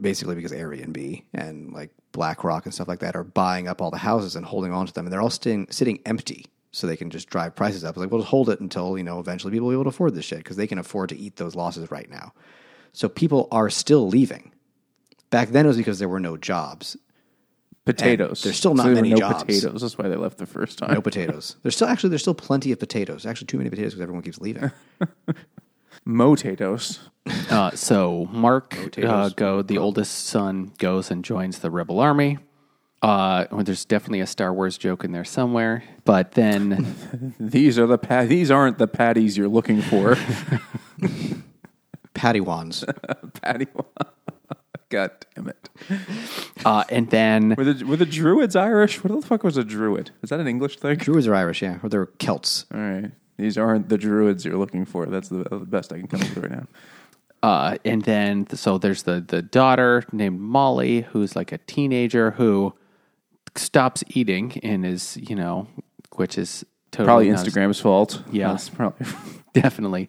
basically because Airbnb and like BlackRock and stuff like that are buying up all the houses and holding on to them and they're all sitting sitting empty so they can just drive prices up. It's like, well, just hold it until you know eventually people will be able to afford this shit because they can afford to eat those losses right now. So people are still leaving. Back then it was because there were no jobs, potatoes. there's still not there were many no jobs. potatoes. That's why they left the first time. no potatoes. There's still actually there's still plenty of potatoes. Actually, too many potatoes because everyone keeps leaving. Motatoes. Uh, so Mark uh, go. The oldest son goes and joins the rebel army. Uh, well, there's definitely a Star Wars joke in there somewhere. But then, These are the pa- These aren't the patties you're looking for. Paddywands. Patty. Wands. God damn it. uh, and then Were the were the druids Irish? What the fuck was a druid? Is that an English thing? Druids are Irish, yeah, or they're Celts. All right. These aren't the druids you're looking for. That's the, the best I can come up with right now. Uh, and then, so there's the the daughter named Molly, who's like a teenager who stops eating and is, you know, which is totally Probably not- Instagram's fault. Yeah. That's probably. definitely,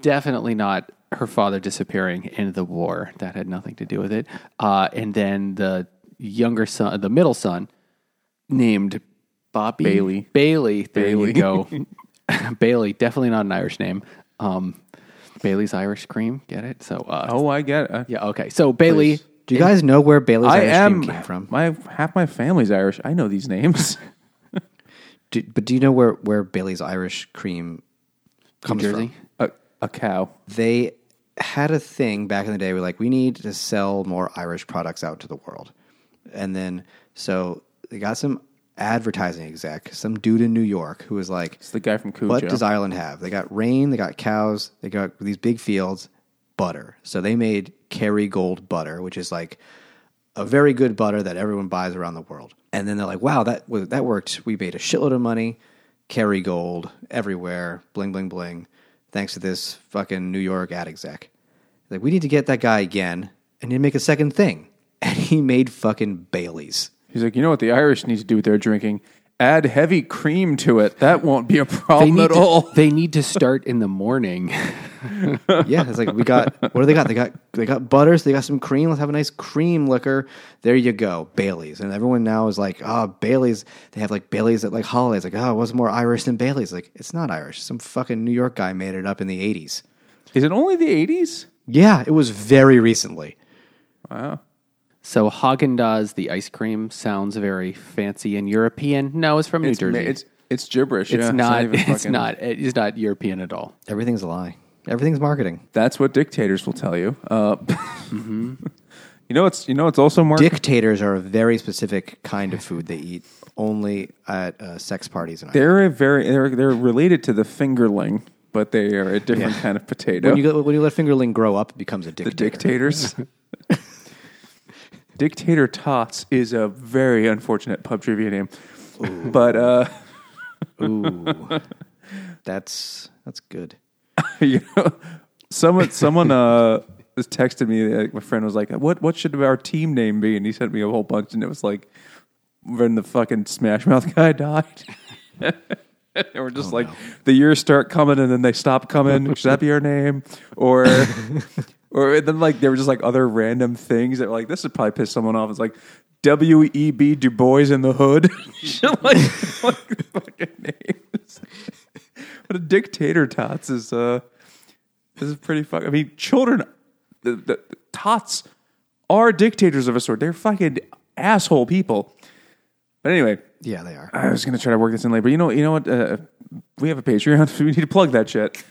definitely not her father disappearing in the war. That had nothing to do with it. Uh, and then the younger son, the middle son, named Bobby Bailey. Bailey. There Bailey. you go. Bailey, definitely not an Irish name. Um, Bailey's Irish cream. Get it? So, uh, Oh, I get it. yeah, okay. So Bailey, Please. Do you guys know where Bailey's I Irish am cream came from? My half my family's Irish. I know these names. Do, but do you know where, where Bailey's Irish cream comes Jersey? from? a, a cow. They had a thing back in the day where like we need to sell more Irish products out to the world, and then so they got some advertising exec, some dude in New York who was like, It's the guy from Cujo. What does Ireland have? They got rain, they got cows, they got these big fields, butter. So they made Kerrygold butter, which is like a very good butter that everyone buys around the world. And then they're like, "Wow, that that worked. We made a shitload of money. Kerrygold everywhere, bling bling bling, thanks to this fucking New York ad exec." Like, we need to get that guy again, and need to make a second thing. And he made fucking Bailey's. He's like, you know what the Irish need to do with their drinking? Add heavy cream to it. That won't be a problem at to, all. They need to start in the morning. Yeah, it's like we got what do they got? They got they got butters, they got some cream. Let's have a nice cream liquor. There you go, Bailey's. And everyone now is like, oh, Bailey's. They have like Bailey's at like holidays. Like, oh, what's more Irish than Bailey's? Like, it's not Irish. Some fucking New York guy made it up in the '80s. Is it only the 80s? Yeah, it was very recently. Wow. So Haagen Dazs, the ice cream, sounds very fancy and European. No, it's from New It's, Jersey. it's it's gibberish. It's yeah. not. even It's fucking- not. It's not European at all. Everything's a lie. Everything's marketing. That's what dictators will tell you. Uh, Mm-hmm. You know, it's you know, it's also marketing. Dictators are a very specific kind of food they eat only at uh, sex parties. And They're a very they're they're related to the fingerling, but they are a different Yeah. kind of potato. when you when you let fingerling grow up, it becomes a dictator. the dictator. dictators. Dictator Tots is a very unfortunate pub trivia name, but uh, Ooh, that's that's good. you know, someone someone uh texted me. Like, my friend was like, "What what should our team name be?" And he sent me a whole bunch, and it was like when the fucking Smash Mouth guy died. and we're just like, the years start coming, and then they stop coming. should that be our name? Or or then like there were just like other random things that were like this would probably piss someone off. It's like W E B Du Bois in the Hood. Like, like fucking names. But a dictator tots is uh this is pretty fuck. I mean, children, the, the, tots are dictators of a sort. They're fucking asshole people. But anyway, Yeah, they are. I was gonna try to work this in later. but You know, you know what? Uh, we have a Patreon. we need to plug that shit.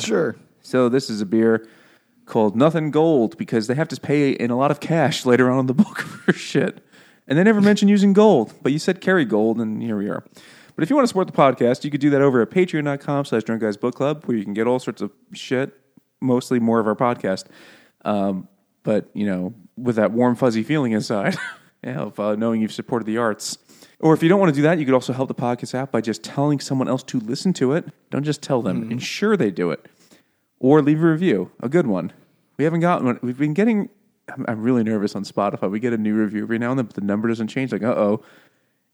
Sure. So this is a beer called Nothing Gold because they have to pay in a lot of cash later on in the book for shit. And they never mention using gold, but you said Kerrygold, and here we are. But if you want to support the podcast, you could do that over at patreon.com slash drunk guys book club, where you can get all sorts of shit, mostly more of our podcast. Um, but, you know, with that warm, fuzzy feeling inside yeah, of uh, knowing you've supported the arts. Or if you don't want to do that, you could also help the podcast out by just telling someone else to listen to it. Don't just tell them, ensure they do it or leave a review, a good one. We haven't gotten one. We've been getting. I'm, I'm really nervous on Spotify. We get a new review every now and then, but the number doesn't change. Like, uh oh,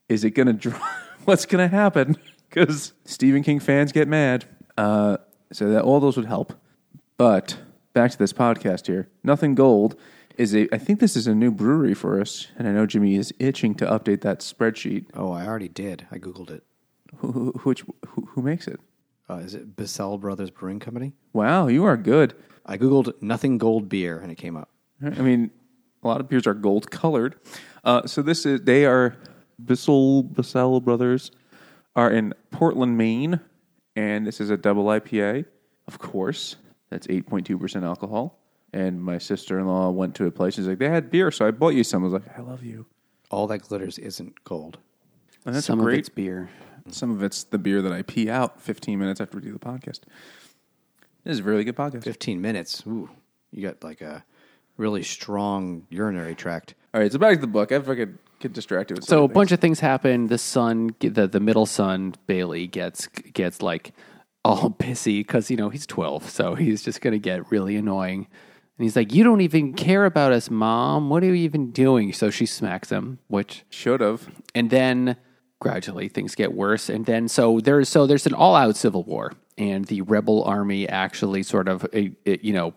is it going to drop? What's going to happen? Because Stephen King fans get mad. Uh, so that all those would help. But back to this podcast here. Nothing Gold is a. I think this is a new brewery for us, and I know Jimmy is itching to update that spreadsheet. Oh, I already did. I googled it. Who, who, which, who, who makes it? Uh, is it Bissell Brothers Brewing Company? Wow, you are good. I googled nothing gold beer and it came up. I mean, a lot of beers are gold colored. Uh, so this is they are Bissell Bissell Brothers are in Portland, Maine, and this is a double IPA. Of course, that's eight point two percent alcohol. And my sister in law went to a place. And she's like, they had beer, so I bought you some. I was like, I love you. All that glitters isn't gold. And that's Some a of great. it's beer. Some of it's the beer that I pee out 15 minutes after we do the podcast. This is a really good podcast. 15 minutes. Ooh, you got like a really strong urinary tract. All right, so back to the book. I fucking get distracted with So a bunch of things happen. The son, the the middle son, Bailey gets gets like all pissy because you know he's twelve, so he's just gonna get really annoying. And he's like, "You don't even care about us, mom. What are you even doing?" So she smacks him, which Should have. and then gradually things get worse. And then so there's so there's an all-out civil war and the rebel army actually sort of uh, it, you know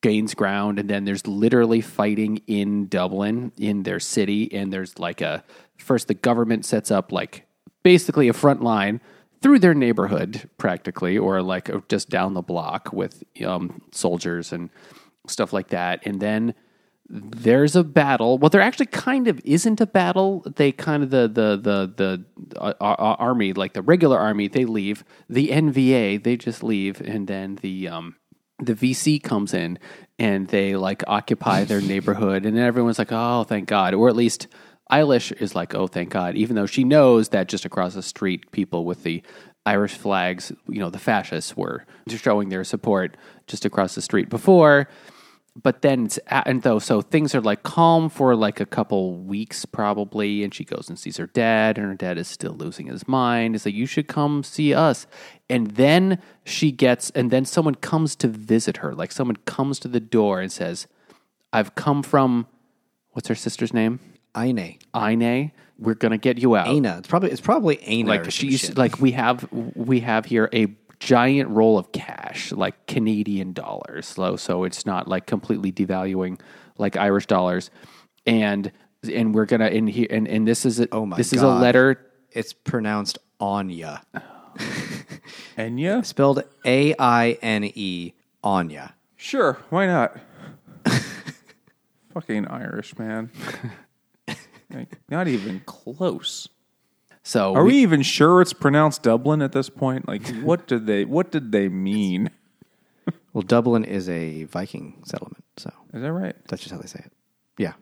gains ground and then there's literally fighting in Dublin in their city and there's like a first the government sets up like basically a front line through their neighborhood practically or like uh, just down the block with um, soldiers and stuff like that. And then there's a battle. Well, there actually kind of isn't a battle. They kind of the the the the uh, uh, army, like the regular army, they leave. The NVA, they just leave, and then the um the VC comes in and they like occupy their neighborhood, and then everyone's like, oh, thank God, or at least. Eilish is like, oh, thank God, even though she knows that just across the street, people with the Irish flags, you know, the fascists were showing their support just across the street before but then it's and though so things are like calm for like a couple weeks probably and she goes and sees her dad and her dad is still losing his mind it's like you should come see us and then she gets and then someone comes to visit her like someone comes to the door and says i've come from what's her sister's name Ine. Ine. We're gonna get you out. Aina. It's probably it's probably Aina. Like she's like we have we have here a giant roll of cash, like Canadian dollars. So so it's not like completely devaluing like Irish dollars. And and we're gonna in here and, and this is a, Oh my this is a God. letter it's pronounced Anya. Enya? Spelled A I N E Anya. Sure, why not? Fucking Irish, man. Like, not even close. So Are we even sure it's pronounced Dublin at this point? Like, what did they? What did they mean? Well, Dublin is a Viking settlement, so Is that right? that's just how they say it. Yeah.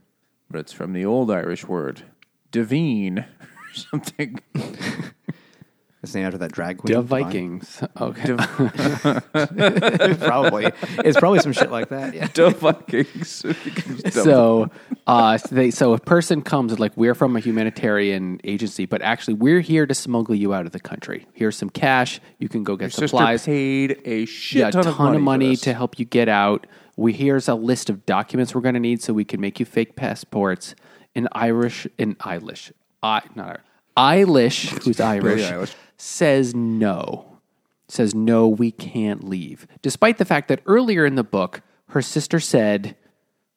But it's from the old Irish word, divine, or something. It's named after that drag queen. the. Vikings. Okay. probably. It's probably some shit like that. Yeah. The Vikings. It becomes Dublin. so uh so they so a person comes like we're from a humanitarian agency but actually we're here to smuggle you out of the country here's some cash you can go get Your supplies paid a shit yeah, ton, ton, of money, of money to help you get out we here's a list of documents we're going to need so we can make you fake passports in irish in eilish i not Irish. eilish who's irish, Eilish. Says no says no we can't leave despite the fact that earlier in the book her sister said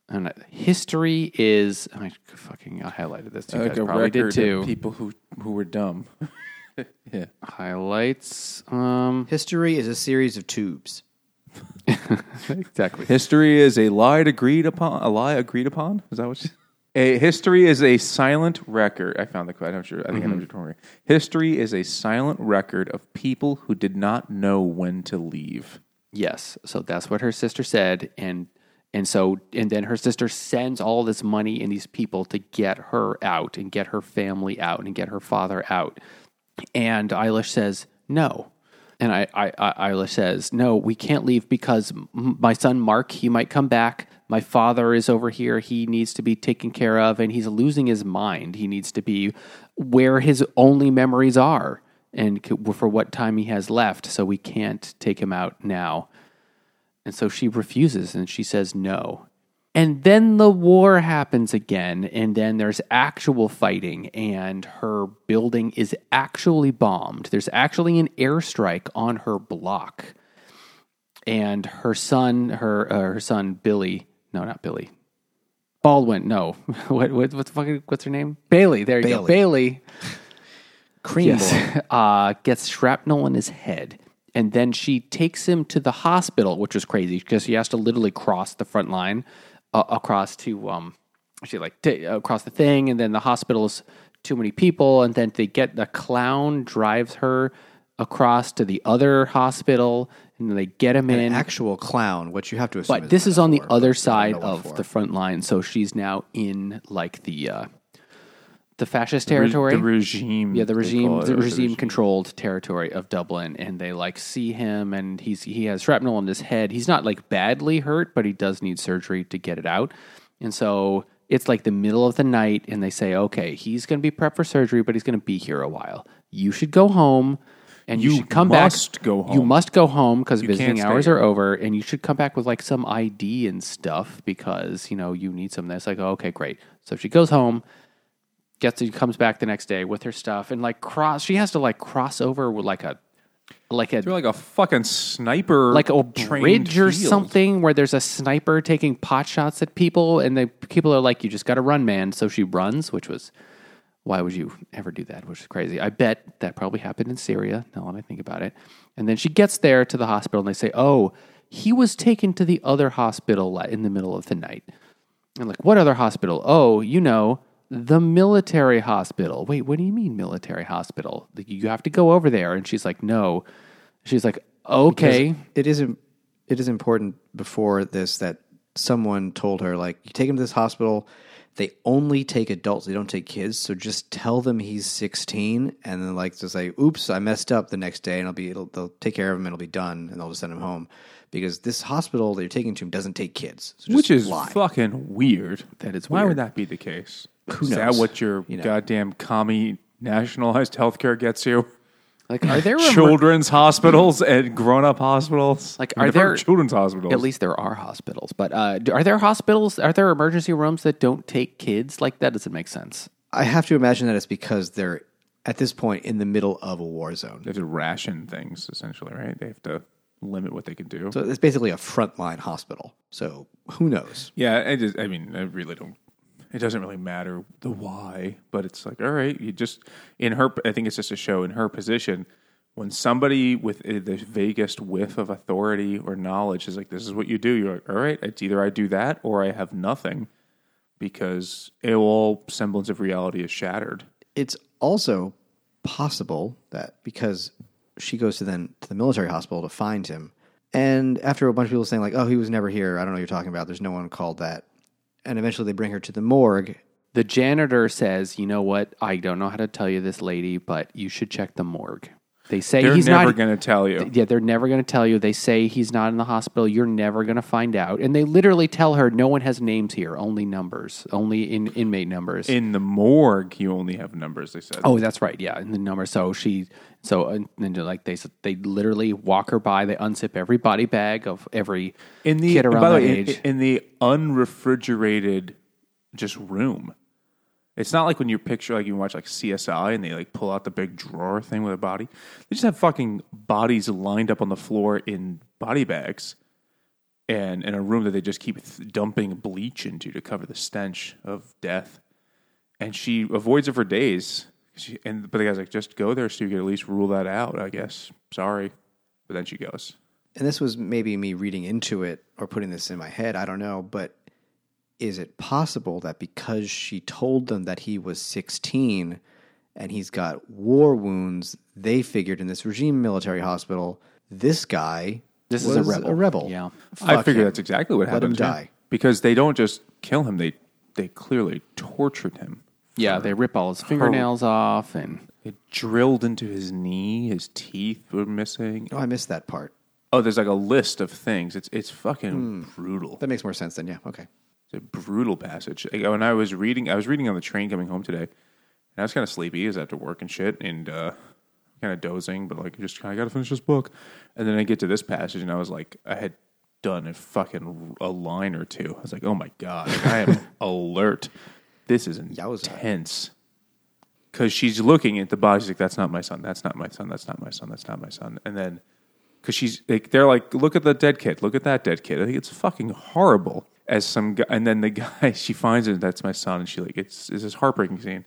I don't know, history is I fucking I highlighted this you like guys a probably did record too of people who who were dumb. yeah. highlights um History is a series of tubes. exactly History is a lie agreed upon. A lie agreed upon. Is that what? You, a history is a silent record. I found the quote. I'm sure. I think I know what mm-hmm. you're. History is a silent record of people who did not know when to leave. Yes. So that's what her sister said. And and so and then her sister sends all this money and these people to get her out and get her family out and get her father out. And Eilish says, no. And I, I, I Eilish says, no, we can't leave because m- my son Mark, he might come back. My father is over here. He needs to be taken care of and he's losing his mind. He needs to be where his only memories are and for what time he has left. So we can't take him out now. And so she refuses and she says no. And then the war happens again, and then there's actual fighting, and her building is actually bombed. There's actually an airstrike on her block. And her son, her uh, her son Billy, no, not Billy, Baldwin, no, what what what the fuck? What's her name? Bailey. There you go, Bailey. Bailey Cream yes, uh, gets shrapnel in his head. And then she takes him to the hospital, which was crazy because he has to literally cross the front line uh, across to, um, she like t- across the thing. And then the hospital is too many people. And then they get the clown drives her across to the other hospital and they get him An in. actual clown, which you have to assume. But this is on the metaphor, other but side don't know what of for. the front line. So she's now in like the, uh, the fascist territory. The regime. Yeah, the they regime, call it, the or regime controlled territory of Dublin, and they like see him, and he's he has shrapnel in his head. He's not like badly hurt, but he does need surgery to get it out. And so it's like the middle of the night, and they say, okay, he's going to be prepped for surgery, but he's going to be here a while. You should go home, and you, You should come must back. go You must go home because visiting stay hours here. are over, and you should come back with like some ID and stuff because you know you need some. That's like, oh, okay, great. So she goes home gets comes back the next day with her stuff and like cross she has to like cross over with like a like a They're like a fucking sniper, like a trained bridge or field. something where there's a sniper taking pot shots at people and the people are like you just got to run man so she runs which was why would you ever do that which is crazy i bet that probably happened in syria now let me think about it and then she gets there to the hospital and they say oh he was taken to the other hospital in the middle of the night And like, what other hospital? Oh, you know, the military hospital. Wait, what do you mean military hospital? You have to go over there. And she's like, no. She's like, okay. it is it is important before this that someone told her like you take him to this hospital they only take adults they don't take kids so just tell them he's 16 and then like just say oops i messed up the next day and it'll be it'll, they'll take care of him and it'll be done and they'll just send him home because this hospital that you're taking to him doesn't take kids so just Which is lie. fucking weird. That it's Why weird. would that be the case? Who is knows? that what your You know. goddamn commie nationalized healthcare gets you? Like, are there emer- children's hospitals and grown-up hospitals. Like, are never heard there- children's hospitals? At least there are hospitals, but uh, do- are there hospitals? Are there emergency rooms that don't take kids? Like that doesn't make sense. i have to imagine that it's because they're at this point in the middle of a war zone they have to ration things essentially, right? They have to limit what they can do. so it's basically a frontline hospital so who knows yeah, I just, I mean, I really don't. It doesn't really matter the why, but it's like, all right, you just in her. I think it's just a show in her position. When somebody with uh, the vaguest whiff of authority or knowledge is like, "This is what you do," you're like, "All right, it's either I do that or I have nothing," because all semblance of reality is shattered. it's also possible that because she goes to then to the military hospital to find him, and after a bunch of people saying like, "Oh, he was never here," I don't know what you're talking about. There's no one called that, and eventually they bring her to the morgue. The janitor says, "You know what? I don't know how to tell you this, lady, but you should check the morgue." They say They're he's never not. going to tell you. yeah, they're never going to tell you. They say he's not in the hospital. You're never going to find out. And they literally tell her, "No one has names here. Only numbers. Only in inmate numbers." In the morgue, you only have numbers. They said. Oh, that's right. Yeah, in the number. So she, so uh, and then like they, they literally walk her by. They unzip every body bag of every in the kid around by the way, age. in, in the unrefrigerated just room. It's not like when you picture like you watch like CSI and they like pull out the big drawer thing with a body. They just have fucking bodies lined up on the floor in body bags, and in a room that they just keep th- dumping bleach into to cover the stench of death. And she avoids it for days. She, and but the guy's like, just go there so you can at least rule that out. I guess. Sorry, but then she goes. And this was maybe me reading into it or putting this in my head. I don't know, but is it possible that because she told them that he was 16 and he's got war wounds, they figured in this regime military hospital, this guy This was is a rebel. A rebel. Yeah. I figure him. that's exactly what Let happened. him yeah. die. because they don't just kill him; they they clearly tortured him. yeah, they rip all his fingernails off, and It drilled into his knee. His teeth were missing. Oh, I missed that part. Oh, there's like a list of things. It's it's fucking hmm. brutal. That makes more sense then. Yeah. Okay. It's a brutal passage. Like, when I was reading, I was reading on the train coming home today, and I was kind of sleepy I had to work and shit, and uh, kind of dozing, but like just kinda I got to finish this book. And then I get to this passage, and I was like, I had done a fucking a line or two. I was like, oh my god, like, I am alert. This is intense. Because she's looking at the body, she's like, "That's not my son. That's not my son. That's not my son. That's not my son." And then, because she's like, they're like, "Look at the dead kid. Look at that dead kid." I think it's fucking horrible. As some guy, and then the guy, she finds it. That's my son, and she like, it's it's this heartbreaking scene.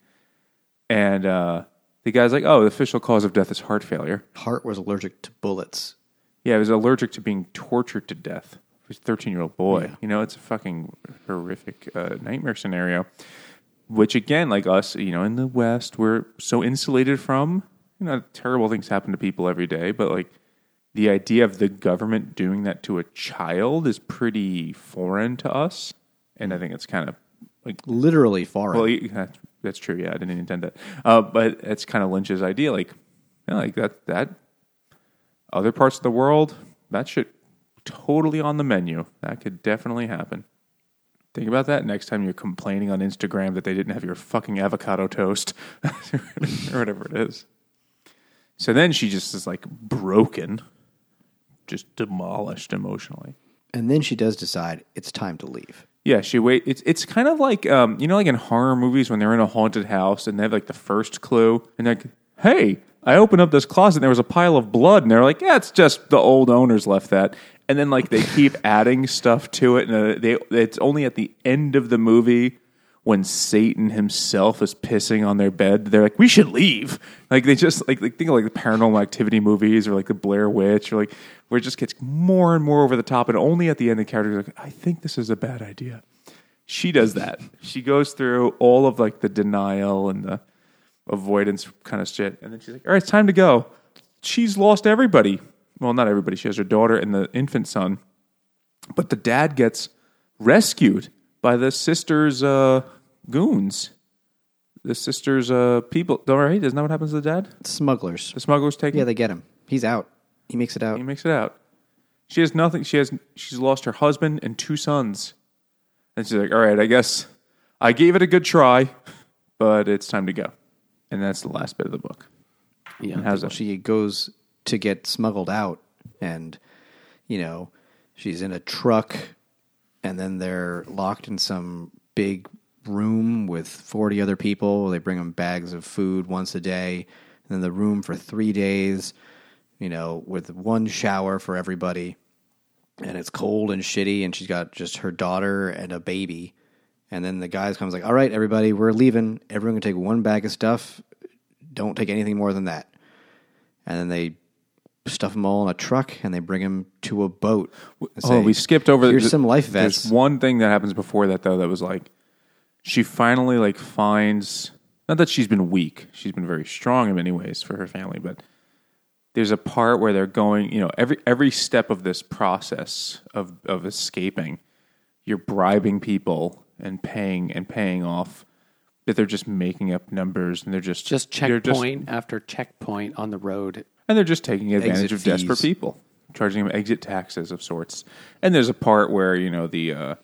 And uh, the guy's like, "Oh, the official cause of death is heart failure." Hart was allergic to bullets. Yeah, he was allergic to being tortured to death. He's a 13 year old boy. You know, it's a fucking horrific uh, nightmare scenario. Which, again, like us, you know, in the West, we're so insulated from. You know, terrible things happen to people every day, but like the idea of the government doing that to a child is pretty foreign to us. And I think it's kind of like Literally foreign. well, yeah, that's, that's true. Yeah, I didn't intend that. Uh, but it's kind of Lynch's idea. Like, you know, like that. That other parts of the world, that shit totally on the menu. That could definitely happen. Think about that next time you're complaining on Instagram that they didn't have your fucking avocado toast or whatever it is. So then she just is like broken, just demolished emotionally. and then she does decide it's time to leave. Yeah, she wait. It's it's kind of like um, you know, like in horror movies when they're in a haunted house and they have like the first clue, and they're like, "Hey, I opened up this closet and there was a pile of blood," and they're like, "Yeah, it's just the old owners left that." And then like they keep adding stuff to it, and uh, they it's only at the end of the movie when Satan himself is pissing on their bed. They're like, "We should leave." Like they just like, like think of like the Paranormal Activity movies or like the Blair Witch or like where it just gets more and more over the top, and only at the end the character's like, "I think this is a bad idea." she does that. She goes through all of like the denial and the avoidance kind of shit, and then she's like, "All right, it's time to go." She's lost everybody. Well, not everybody. She has her daughter and the infant son, but the dad gets rescued by the sister's uh, goons. The sister's uh, people. Don't worry, isn't that what happens to the dad? Smugglers. The smugglers take him. Yeah, they get him. He's out. He makes it out. He makes it out. She has nothing. She has. She's lost her husband and two sons, and she's like, "All right, I guess I gave it a good try, but it's time to go." And that's the last bit of the book. Yeah. How's that? She goes to get smuggled out, and you know she's in a truck, and then they're locked in some big room with forty other people. They bring them bags of food once a day, and then the room for three days. You know, with one shower for everybody, and it's cold and shitty, and she's got just her daughter and a baby. And then the guys comes like, "All right, everybody, we're leaving. Everyone can take one bag of stuff. Don't take anything more than that." And then they stuff them all in a truck and they bring them to a boat. and oh, we skipped over. Here's the- some life There's vests. one thing that happens before that though. That was like, she finally like finds. Not that she's been weak. She's been very strong in many ways for her family, but there's a part where they're going. You know, every every step of this process of of escaping, you're bribing people and paying and paying off. That they're just making up numbers and they're just Just they're checkpoint after checkpoint on the road. and they're just taking advantage Exit of desperate people, charging them exit taxes of sorts. And there's a part where you know the uh,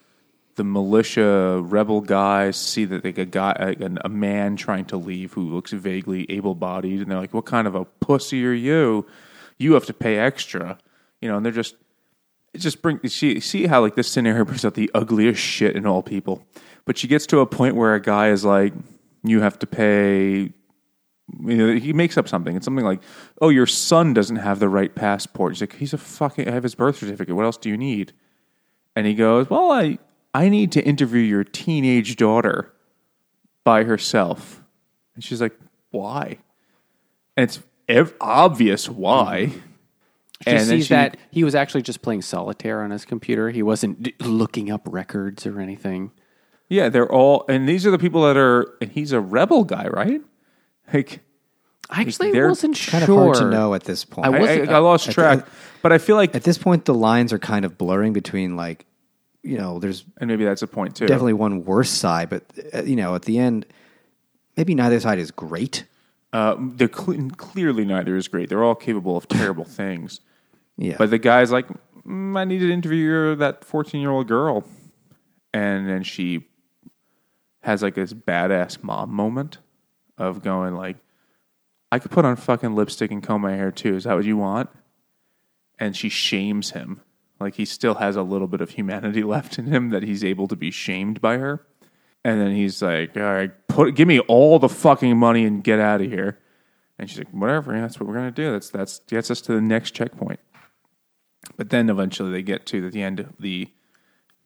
the militia rebel guys see that they a guy a, a man trying to leave who looks vaguely able bodied, and they're like, "What kind of a pussy are you? You have to pay extra," you know. And they're just it just bring see see how like this scenario brings out the ugliest shit in all people. But she gets to a point where a guy is like, "You have to pay." You know, he makes up something. It's something like, "Oh, your son doesn't have the right passport." He's like, "He's a fucking. I have his birth certificate. What else do you need?" And he goes, "Well, I I need to interview your teenage daughter by herself." And she's like, "Why?" And it's ev- obvious why. Mm-hmm. She And sees she- that he was actually just playing solitaire on his computer. He wasn't d- looking up records or anything. Yeah, they're all, and these are the people that are. And he's a rebel guy, right? Like, I actually they're wasn't kind sure. of hard to know at this point. I I, I, I lost at- track, at- but I feel like, at this point, the lines are kind of blurring between like, you know, there's and maybe that's a point too. definitely one worse side, but uh, you know, at the end, maybe neither side is great. Uh, they're cle clearly neither is great. They're all capable of terrible things. Yeah, But the guy's like, mm, I need to interview your, that 14 year old girl. And then she has like this badass mom moment of going like, I could put on fucking lipstick and comb my hair too. Is that what you want? And she shames him. Like he still has a little bit of humanity left in him that he's able to be shamed by her. And then he's like, all right, put, give me all the fucking money and get out of here. And she's like, whatever, yeah, that's what we're to do. That's, that's gets us to the next checkpoint. But then eventually they get to the end of the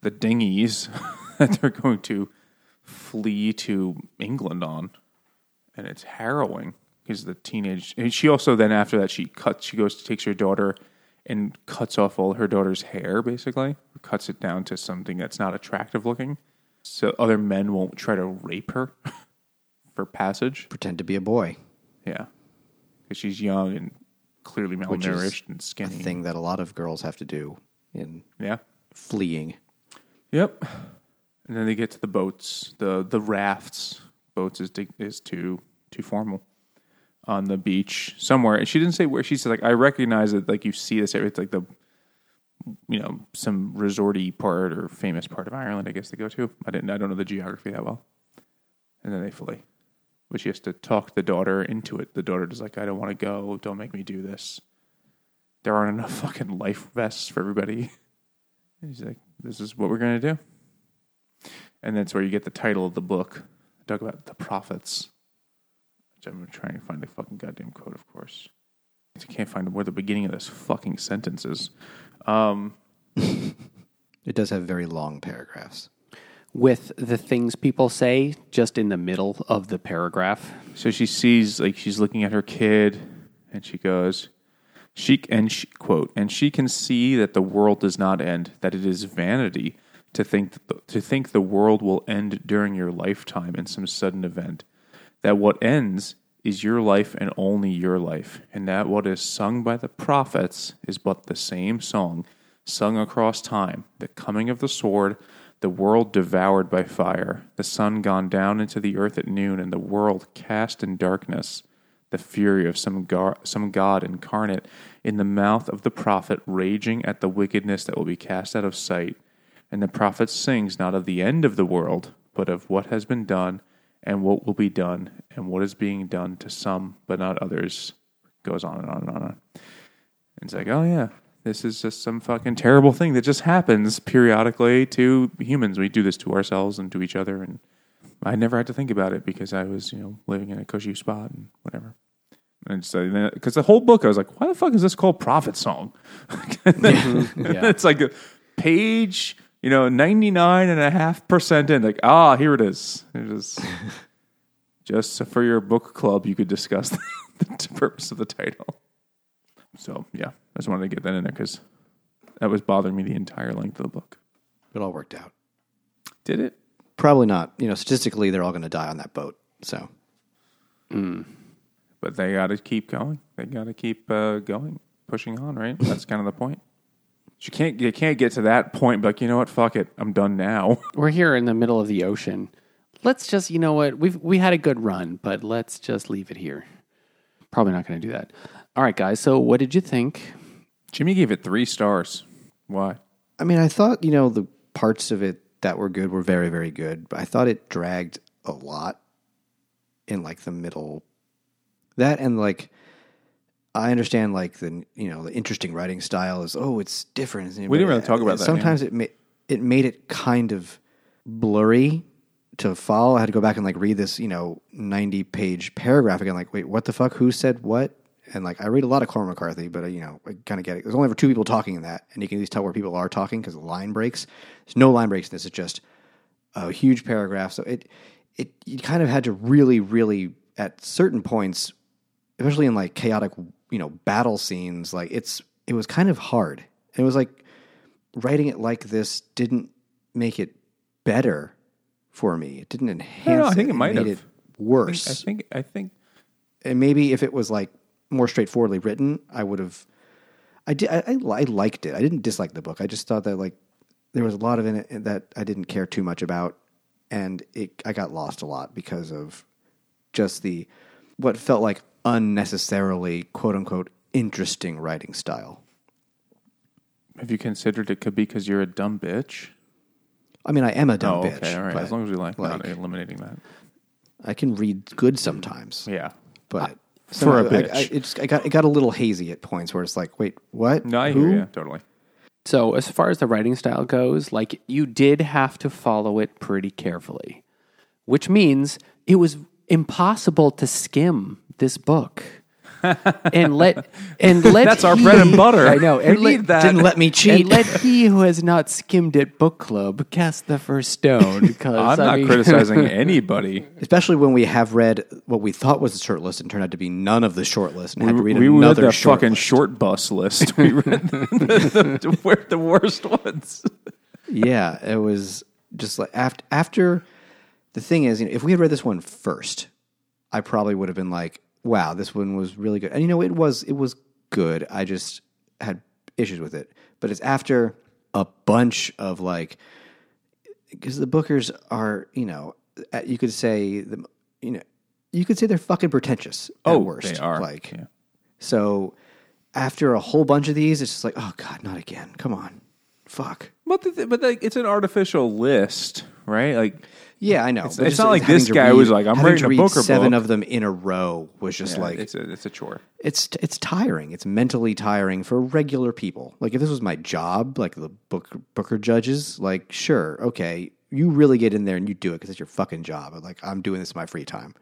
the dinghies that they're going to flee to England on, and it's harrowing because the teenage. And she also then after that she cuts. She goes to takes her daughter and cuts off all her daughter's hair, basically cuts it down to something that's not attractive looking, so other men won't try to rape her for passage. pretend to be a boy. Yeah, because she's young and clearly malnourished and A skinny. thing that a lot of girls have to do in Yeah. fleeing. Yep. And then they get to the boats, the the rafts. Boats is is too too formal on the beach somewhere. And she didn't say where. She said like I recognize it. Like you see this area. It's like the you know some resorty part or famous part of Ireland. I guess they go to. I didn't. I don't know the geography that well. And then they flee. But she has to talk the daughter into it. The daughter is like, I don't want to go. Don't make me do this. There aren't enough fucking life vests for everybody. And he's like, this is what we're going to do. And that's where you get the title of the book. Talk about the prophets. Which I'm trying to find the fucking goddamn quote, of course. I can't find where the beginning of this fucking sentence is. Um, It does have very long paragraphs. with the things people say just in the middle of the paragraph. so she sees, like, she's looking at her kid, and she goes, she and she quote, and she can see that the world does not end, that it is vanity to think that, to think the world will end during your lifetime in some sudden event. That what ends is your life and only your life, and that what is sung by the prophets is but the same song sung across time, the coming of the sword, the world devoured by fire, the sun gone down into the earth at noon, and the world cast in darkness, the fury of some, gar- some God incarnate in the mouth of the prophet, raging at the wickedness that will be cast out of sight. And the prophet sings not of the end of the world, but of what has been done, and what will be done, and what is being done to some, but not others. Goes on and on and on. And on. It's like, oh yeah, this is just some fucking terrible thing that just happens periodically to humans. We do this to ourselves and to each other, and I never had to think about it because I was, you know, living in a cushy spot and whatever. And so, because the whole book, I was like, why the fuck is this called Prophet Song? Yeah. it's like a page, you know, 99.5% in. Like, ah, here it is. It is just for your book club, you could discuss the purpose of the title. So, yeah, I just wanted to get that in there because that was bothering me the entire length of the book. It all worked out. Did it? Probably not. You know, statistically, they're all going to die on that boat. So But they got to keep going. They got to keep uh, going, pushing on, right? That's kind of the point. You can't, you can't get to that point, but like, you know what? Fuck it. I'm done now. We're here in the middle of the ocean. Let's just, you know what? We've we had a good run, but let's just leave it here. Probably not going to do that. All right, guys. So, what did you think? Jimmy gave it three stars. Why? I mean, I thought you know the parts of it that were good were very, very good. But I thought it dragged a lot in like the middle. That and like, I understand like the you know the interesting writing style is oh it's different. We didn't really talk about that, Sometimes it made it made it kind of blurry to follow. I had to go back and like read this you know ninety page paragraph again. Like wait, what the fuck? Who said what? And like I read a lot of Cormac McCarthy, but uh, you know I kind of get it. There's only ever two people talking in that, and you can at least tell where people are talking because the line breaks. There's no line breaks in this. It's just a huge paragraph. So it it you kind of had to really, really at certain points, especially in like chaotic, you know, battle scenes, like it's it was kind of hard. And it was like writing it like this didn't make it better for me. It didn't enhance. I think it might made have. it worse. I think, I think, and maybe if it was like more straightforwardly written, I would have. I did. I, I, I liked it. I didn't dislike the book. I just thought that like there was a lot of in it that I didn't care too much about, and it I got lost a lot because of just the what felt like unnecessarily quote unquote interesting writing style. have you considered it could be because you're a dumb bitch? I mean, I am a dumb oh, bitch. All right. As long as we like, not eliminating that. I can read good sometimes. Yeah. but for a sometimes I- bitch. I, it's, I got it got a little hazy at points where it's like, wait, what? No, I Who? hear you. Totally. So, as far as the writing style goes, like you did have to follow it pretty carefully, which means it was impossible to skim this book and let and let That's our bread and butter. I know. And We let, need that. Didn't let me cheat. and let he who has not skimmed it book club cast the first stone. Because I'm I not mean- criticizing anybody. Especially when we have read what we thought was the short list and turned out to be none of the short list and had to read we read another the short fucking list. short bus list. We read the, the, the, the worst ones. yeah, it was just like after after the thing is, you know, if we had read this one first, I probably would have been like, "Wow, this one was really good." And you know, it was it was good. I just had issues with it. But it's after a bunch of like because the Bookers are, you know, uh, you could say the, you know, you could say they're fucking pretentious. Oh, worst, they are. like Yeah. so. After a whole bunch of these, it's just like, oh god, not again! Come on, fuck. But the, but like, it's an artificial list, right? Like Yeah, I know. It's- it's not like this guy read- was like, I'm to a read Booker seven book. of them in a row was just yeah, like it's a it's a chore. it's it's tiring. It's mentally tiring for regular people. Like if this was my job, like the book Booker judges, like sure, okay, you really get in there and you do it because it's your fucking job. Like I'm doing this in my free time,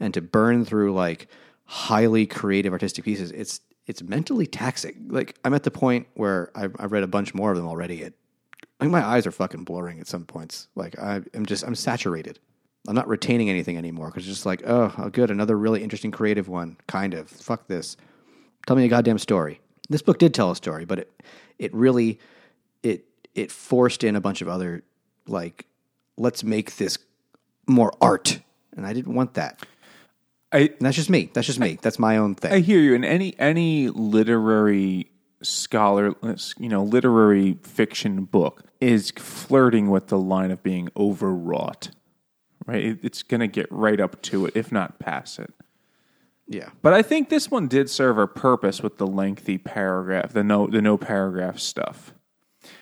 and to burn through like highly creative artistic pieces, it's it's mentally taxing. Like I'm at the point where I've, I've read a bunch more of them already. It I think my eyes are fucking blurring at some points. Like I am just I'm saturated. I'm not retaining anything anymore because it's just like, oh, oh, good, another really interesting creative one. Kind of. Fuck this. Tell me a goddamn story. This book did tell a story, but it it really it it forced in a bunch of other like let's make this more art, and I didn't want that. I And that's just me. That's just me. That's my own thing. I hear you. And any any literary scholar, you know, literary fiction book is flirting with the line of being overwrought. Right? It's going to get right up to it, if not past it. yeah. But I think this one did serve a purpose with the lengthy paragraph, the no the no paragraph stuff,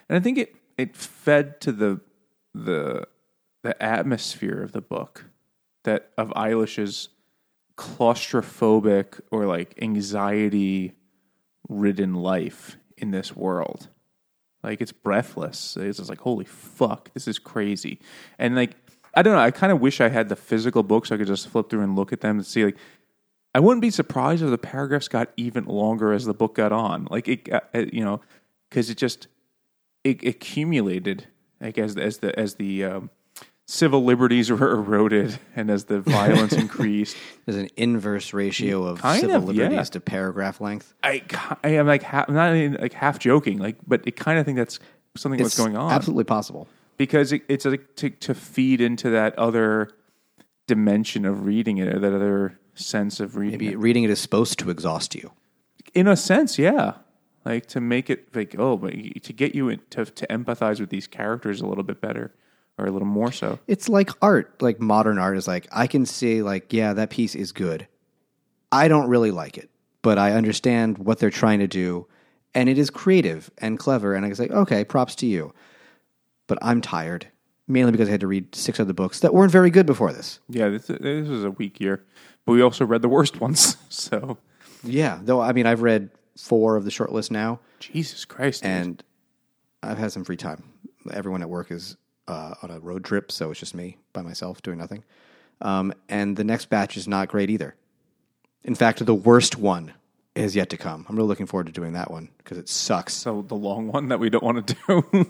and I think it it fed to the the the atmosphere of the book that of Eilish's claustrophobic or like anxiety ridden life in this world. Like it's breathless. It's just like holy fuck, this is crazy. And like I don't know. I kind of wish I had the physical book so I could just flip through and look at them and see like I wouldn't be surprised if the paragraphs got even longer as the book got on. Like it, uh, you know, because it just it accumulated. Like as as the as the um, civil liberties were eroded and as the violence increased, There's an inverse ratio of Kind civil of, yeah. liberties to paragraph length. I I am like half, not even like half joking, like but it kind of think that's something that's going on Absolutely possible. because it, it's like to to feed into that other dimension of reading it or that other sense of reading Maybe it. reading it is supposed to exhaust you. in a sense, yeah. Like to make it like oh, but to get you in, to to empathize with these characters a little bit better, or a little more so. It's like art. Like modern art is like I can say like yeah, that piece is good. I don't really like it, but I understand what they're trying to do and it is creative and clever and I can say okay, props to you. But I'm tired mainly because I had to read six other books that weren't very good before this. Yeah, this this was a weak year, but we also read the worst ones. So Yeah, though I mean I've read 4 of the short list now Jesus Christ, dude. and I've had some free time. Everyone at work is uh, on a road trip, so it's just me by myself doing nothing. Um, and the next batch is not great either. In fact, the worst one is yet to come. I'm really looking forward to doing that one because it sucks. so the long one that we don't want to do.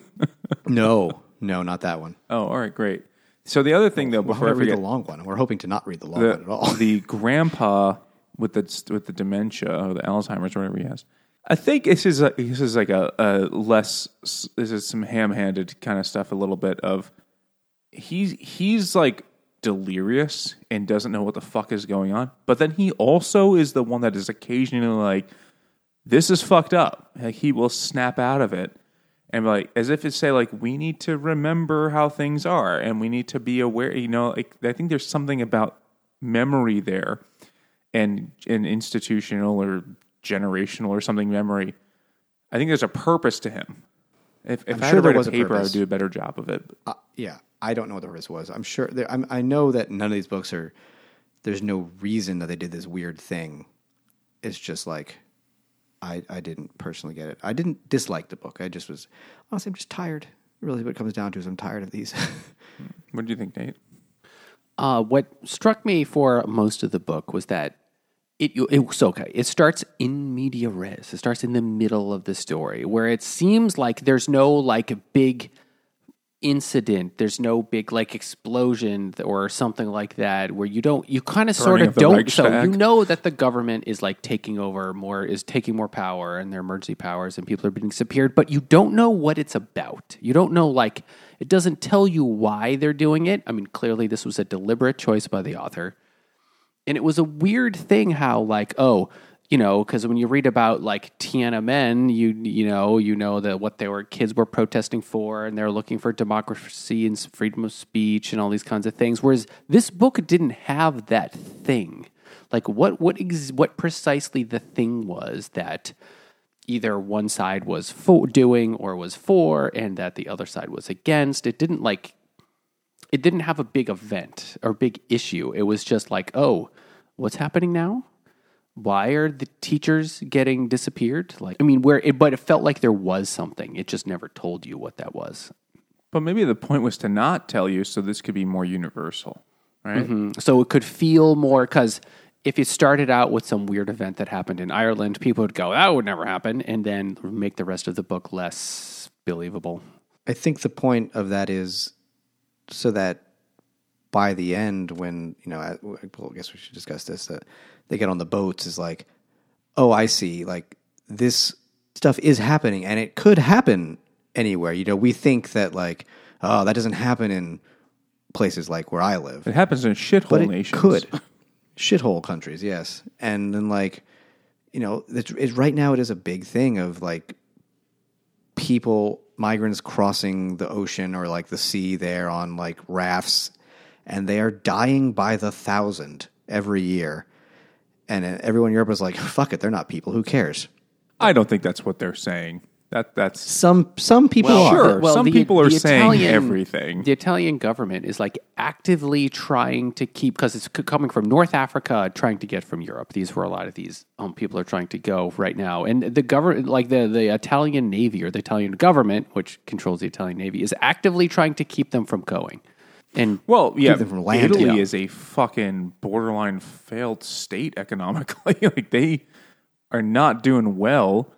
no, no, not that one. oh, all right, great. So the other thing though, before I I read forget, the long one? We're hoping to not read the long the, one at all. the grandpa with the with the dementia or the Alzheimer's, or whatever he has. I think this is a, this is like a, a less this is some ham handed kind of stuff. A little bit of he's he's like delirious and doesn't know what the fuck is going on, but then he also is the one that is occasionally like, "This is fucked up." Like he will snap out of it and like as if it say like we need to remember how things are and we need to be aware you know like i think there's something about memory there and and institutional or generational or something memory i think there's a purpose to him if, if i sure had to write was a a paper i would do a better job of it Uh, yeah, I don't know what the purpose was. I'm sure. There, I'm, I know that none of these books are. There's no reason that they did this weird thing. It's just like, I I didn't personally get it. I didn't dislike the book. I just was honestly, I'm just tired. Really, what it comes down to is I'm tired of these. what do you think nate Uh, what struck me for most of the book was that it it was okay. It starts in media res. It starts in the middle of the story, where it seems like there's no like big incident. There's no big like explosion or something like that, where you don't you kind of sort of don't. So you know that the government is like taking over more, is taking more power, and their emergency powers, and people are being disappeared. But you don't know what it's about. You don't know like it doesn't tell you why they're doing it. I mean, clearly this was a deliberate choice by the author and it was a weird thing how like oh you know because when you read about like Tiananmen you you know you know that what they were kids were protesting for and they're looking for democracy and freedom of speech and all these kinds of things. Whereas this book didn't have that thing. Like what what ex- what precisely the thing was that either one side was for doing or was for and that the other side was against. It didn't like it didn't have a big event or big issue. It was just like, oh, what's happening now? Why are the teachers getting disappeared? Like, I mean, where it, but it felt like there was something. It just never told you what that was. but maybe the point was to not tell you so this could be more universal right mm-hmm. So it could feel more because if it started out with some weird event that happened in Ireland, people would go, that would never happen, and then make the rest of the book less believable. I think the point of that is so that by the end, when you know, I, well, I guess we should discuss this. That they get on the boats is like, oh, I see. Like this stuff is happening, and it could happen anywhere. You know, we think that like, oh, that doesn't happen in places like where I live, It happens in shithole but it nations. could shithole countries, yes. And then like, you know, it's, it's right now it is a big thing of like people migrants crossing the ocean or like the sea there on like rafts and they are dying by the thousand every year. And uh, everyone in europe is like fuck it they're not people. Who cares? I don't think that's what they're saying. That that's some some people are sure. some people are saying everything. The Italian government is like actively trying to keep because it's coming from North Africa, trying to get from Europe. These were a lot of these um, people are trying to go right now, and the government, like the the Italian Navy or the Italian government, which controls the Italian Navy, is actively trying to keep them from going. And Well, yeah, them from. Italy Yeah. is a fucking borderline failed state economically. like they are not doing well.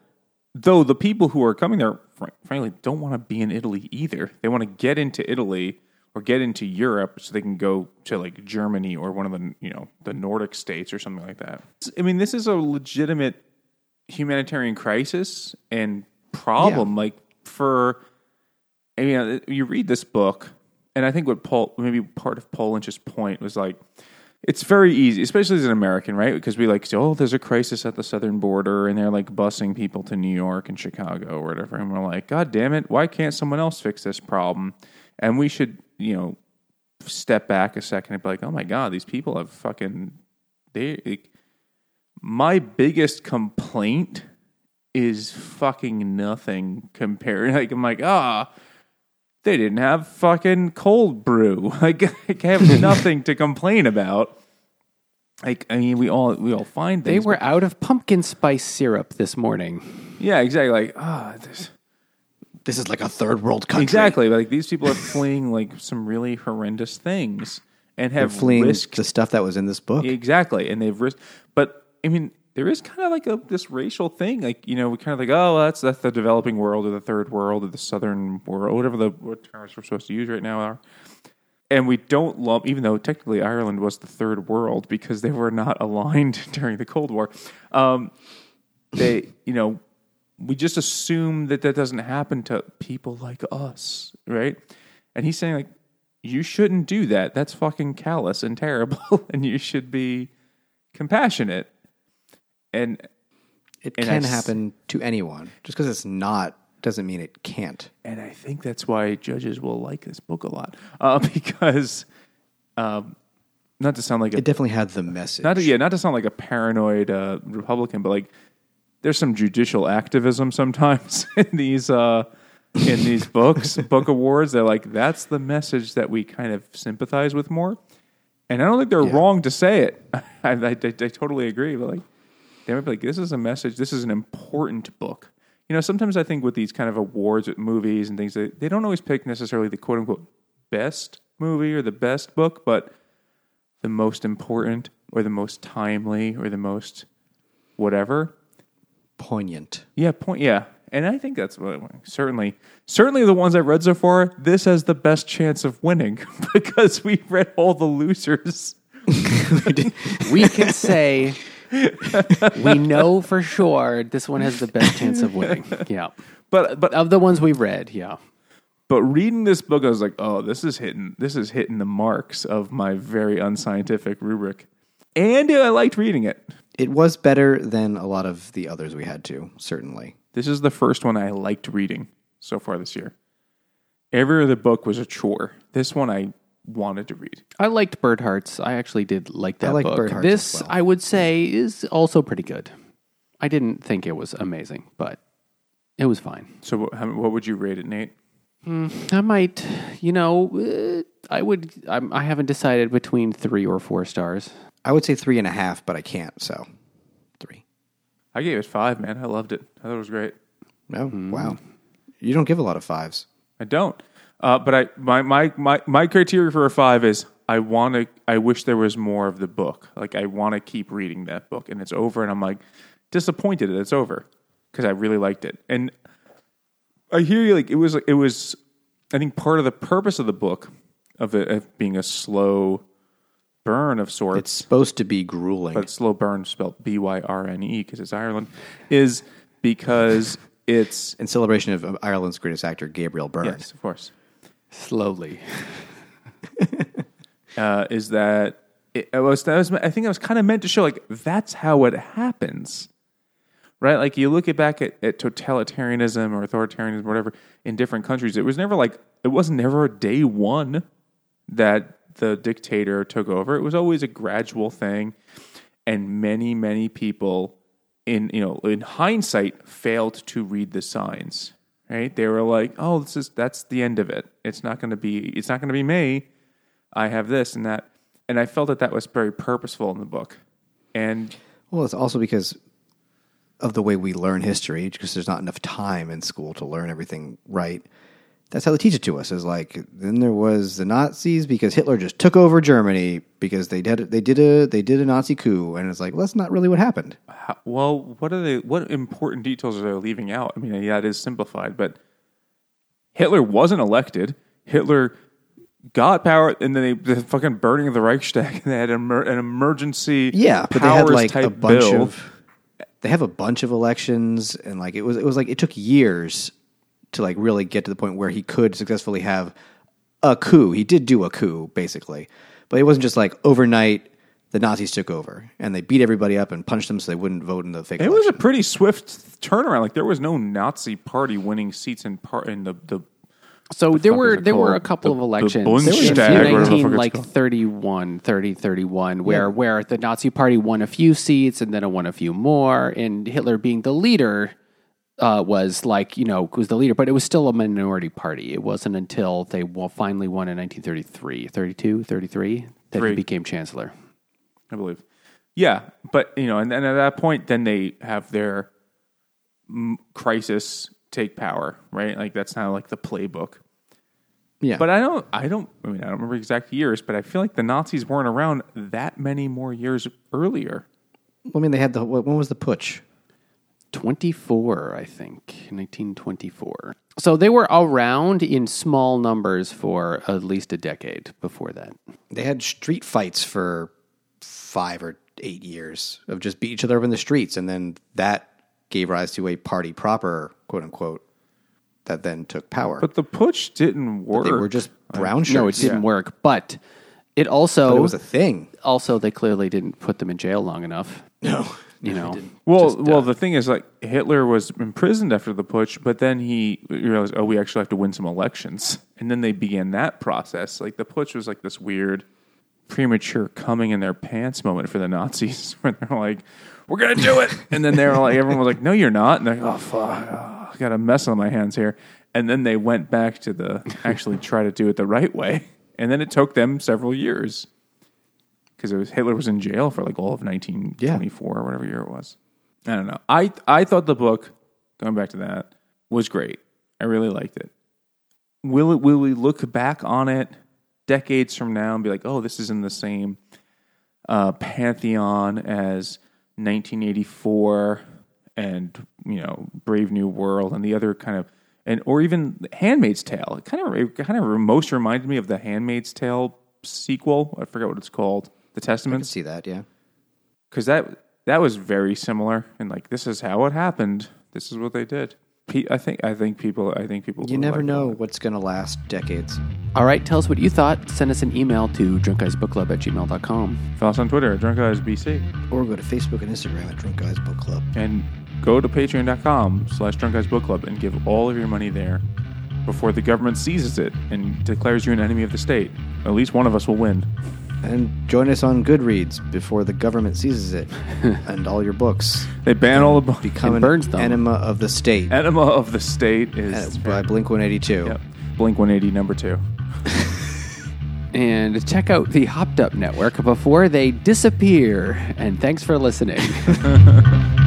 Though the people who are coming there, fr- frankly, don't want to be in Italy either. They want to get into Italy or get into Europe so they can go to like Germany or one of the you know the Nordic states or something like that. I mean, this is a legitimate humanitarian crisis and problem. Like for I mean, you read this book, and I think what Paul, maybe part of Paul Lynch's point was like, it's very easy, especially as an American, right? Because we like oh, there's a crisis at the southern border, and they're like busing people to New York and Chicago or whatever, and we're like, God damn it, why can't someone else fix this problem? And we should, you know, step back a second and be like, oh my God, these people have fucking they. My biggest complaint is fucking nothing compared. Like I'm like, ah, they didn't have fucking cold brew. Like I have nothing to complain about. Like I mean, we all we all find they things. were out of pumpkin spice syrup this morning. yeah, exactly. Like ah, this, this is like a third world country exactly. Like these people are fleeing like some really horrendous things and They're have fleeing risked the stuff that was in this book Exactly, and they've risked. But I mean, there is kind of like a this racial thing. Like you know, we kind of like, oh, that's that's the developing world or the third world or the southern world, whatever the what terms we're supposed to use right now are. And we don't lump, even though technically Ireland was the third world because they were not aligned during the Cold War. Um, they, you know, we just assume that that doesn't happen to people like us, right? And he's saying like, you shouldn't do that. That's fucking callous and terrible, and you should be compassionate. And it and can I s- happen to anyone. Just because it's not doesn't mean it can't. And I think that's why judges will like this book a lot uh, because, um, not to sound like a it definitely had the message. Not to, yeah, not to sound like a paranoid uh, Republican, but like there's some judicial activism sometimes in these uh, in these books, book awards. They're like that's the message that we kind of sympathize with more, and I don't think they're wrong to say it. I, I, I, I totally agree, but like they might be like this is a message. This is an important book. You know, sometimes I think with these kind of awards with movies and things, they, they don't always pick necessarily the quote unquote best movie or the best book, but the most important or the most timely or the most whatever. poignant Yeah, point. Yeah, and I think that's what certainly certainly the ones I've read so far. This has the best chance of winning because we read all the losers. We can say we know for sure this one has the best chance of winning. Yeah. But but Of the ones we've read, yeah. but reading this book, I was like, oh, this is hitting this is hitting the marks of my very unscientific rubric, and I liked reading it. it was better than a lot of the others we had to certainly This is the first one I liked reading so far this year. Every other book was a chore. This one I wanted to read. I liked Bird Hearts. I actually did like that liked book. Bird Hearts this, as well. I would say, is also pretty good. I didn't think it was amazing, but it was fine. So what, how, what would you rate it, Nate? I might, you know, uh, I would. I'm, I haven't decided between three or four stars. i would say three and a half but i can't so three I gave it five, man. I loved it. I thought it was great. oh wow you don't give a lot of fives I don't. Uh, but I my, my my my criteria for a five is I want to. I wish there was more of the book. Like I want to keep reading that book, and it's over, and I'm like disappointed that it's over because I really liked it. And I hear you. Like it was. It was. I think part of the purpose of the book of it of being a slow burn of sorts. it's supposed to be grueling but slow burn spelled B Y R N E because it's Ireland, is because it's in celebration of Ireland's greatest actor, Gabriel Byrne. yes, of course. Slowly. uh, is that it, it was, that was I think I was kind of meant to show like that's how it happens, right? Like you look at back at, at totalitarianism or authoritarianism, or whatever, in different countries. It was never like it was never day one that the dictator took over. It was always a gradual thing, and many many people in you know in hindsight failed to read the signs. Right? They were like, "Oh, this is that's the end of it. It's not going to be. It's not going to be me. I have this and that. And I felt that that was very purposeful in the book. And Well, it's also because of the way we learn history, because there's not enough time in school to learn everything right. That's how they teach it to us. Is like then there was the Nazis because Hitler just took over Germany because they did they did a they did a Nazi coup, and it's like well, that's not really what happened. how, well, what are they? What important details are they leaving out? I mean, yeah, it is simplified, but Hitler wasn't elected. Hitler got power, and then they the fucking burning of the Reichstag. And they had an, emer- an emergency, Yeah, but they had like a bunch bill. of they have a bunch of elections, and like it was it was like it took years to like really get to the point where he could successfully have a coup. He did do a coup basically, but it wasn't just like overnight. The Nazis took over and they beat everybody up and punched them so they wouldn't vote in the fake. It was a pretty swift turnaround. Like there was no Nazi party winning seats in part in the the So there were there were a couple The- of the elections Bundestag, in whatever 19 like called. 31 30 31 where where the Nazi party won a few seats and then it won a few more and Hitler being the leader uh, was like you know was the leader but it was still a minority party it wasn't until they wa- finally won in 1933 32 33 that Three. he became chancellor I believe. Yeah, but you know, and then at that point, then they have their mm, crisis take power, right? Like that's not like the playbook. yeah, But I don't, I don't, I mean, I don't remember exact years, but I feel like the Nazis weren't around that many more years earlier. I mean they had the when was the putsch? 24 I think 1924 so they were around in small numbers for at least a decade before that They had street fights for five or eight years of just beat each other up in the streets, and then that gave rise to a party proper, quote unquote, that then took power. But the putsch didn't work. they were just brown shirts. No, it didn't work. But it also But it was a thing. also they clearly didn't put them in jail long enough. No, You know, Well, well, the thing is, like Hitler was imprisoned after the putsch, but then he realized, oh, we actually have to win some elections, and then they began that process. Like the putsch was like this weird, premature coming in their pants moment for the Nazis, where they're like, "We're gonna do it," and then they were like, everyone was like, "No, you're not," and they're like, "Oh fuck, oh, I got a mess on my hands here," and then they went back to the actually try to do it the right way, and then it took them several years because it was Hitler was in jail for like all of 1924 or whatever year it was. I don't know. I I thought the book, going back to that, was great. I really liked it. Will it will we look back on it decades from now and be like, oh, this is in the same uh, pantheon as 1984 and you know Brave New World and the other kind of and or even Handmaid's Tale. It kind of it kind of most reminded me of the Handmaid's Tale sequel. I forget what it's called. The I can Testaments see that. Yeah, because that that was very similar and like this is how it happened. This is what they did. Pe- I think I think people I think people you never like know lot. what's going to last decades. all right. Tell us what you thought. Send us an email to drunkguysbookclub at gmail.com. Follow us on Twitter at Drunk Guys BC Or go to Facebook and Instagram at Drunk Book Club. and go to patreon.com slash drunk book club and give all of your money there before the government seizes it and declares you an enemy of the state. At least one of us will win. And join us on Goodreads before the government seizes it and all your books. They ban all the books. Become And an burns them. enema of the state Enema of the state is uh, by Blink 182. Yep. Blink 180 number two. And check out the Hopped Up Network before they disappear. And thanks for listening.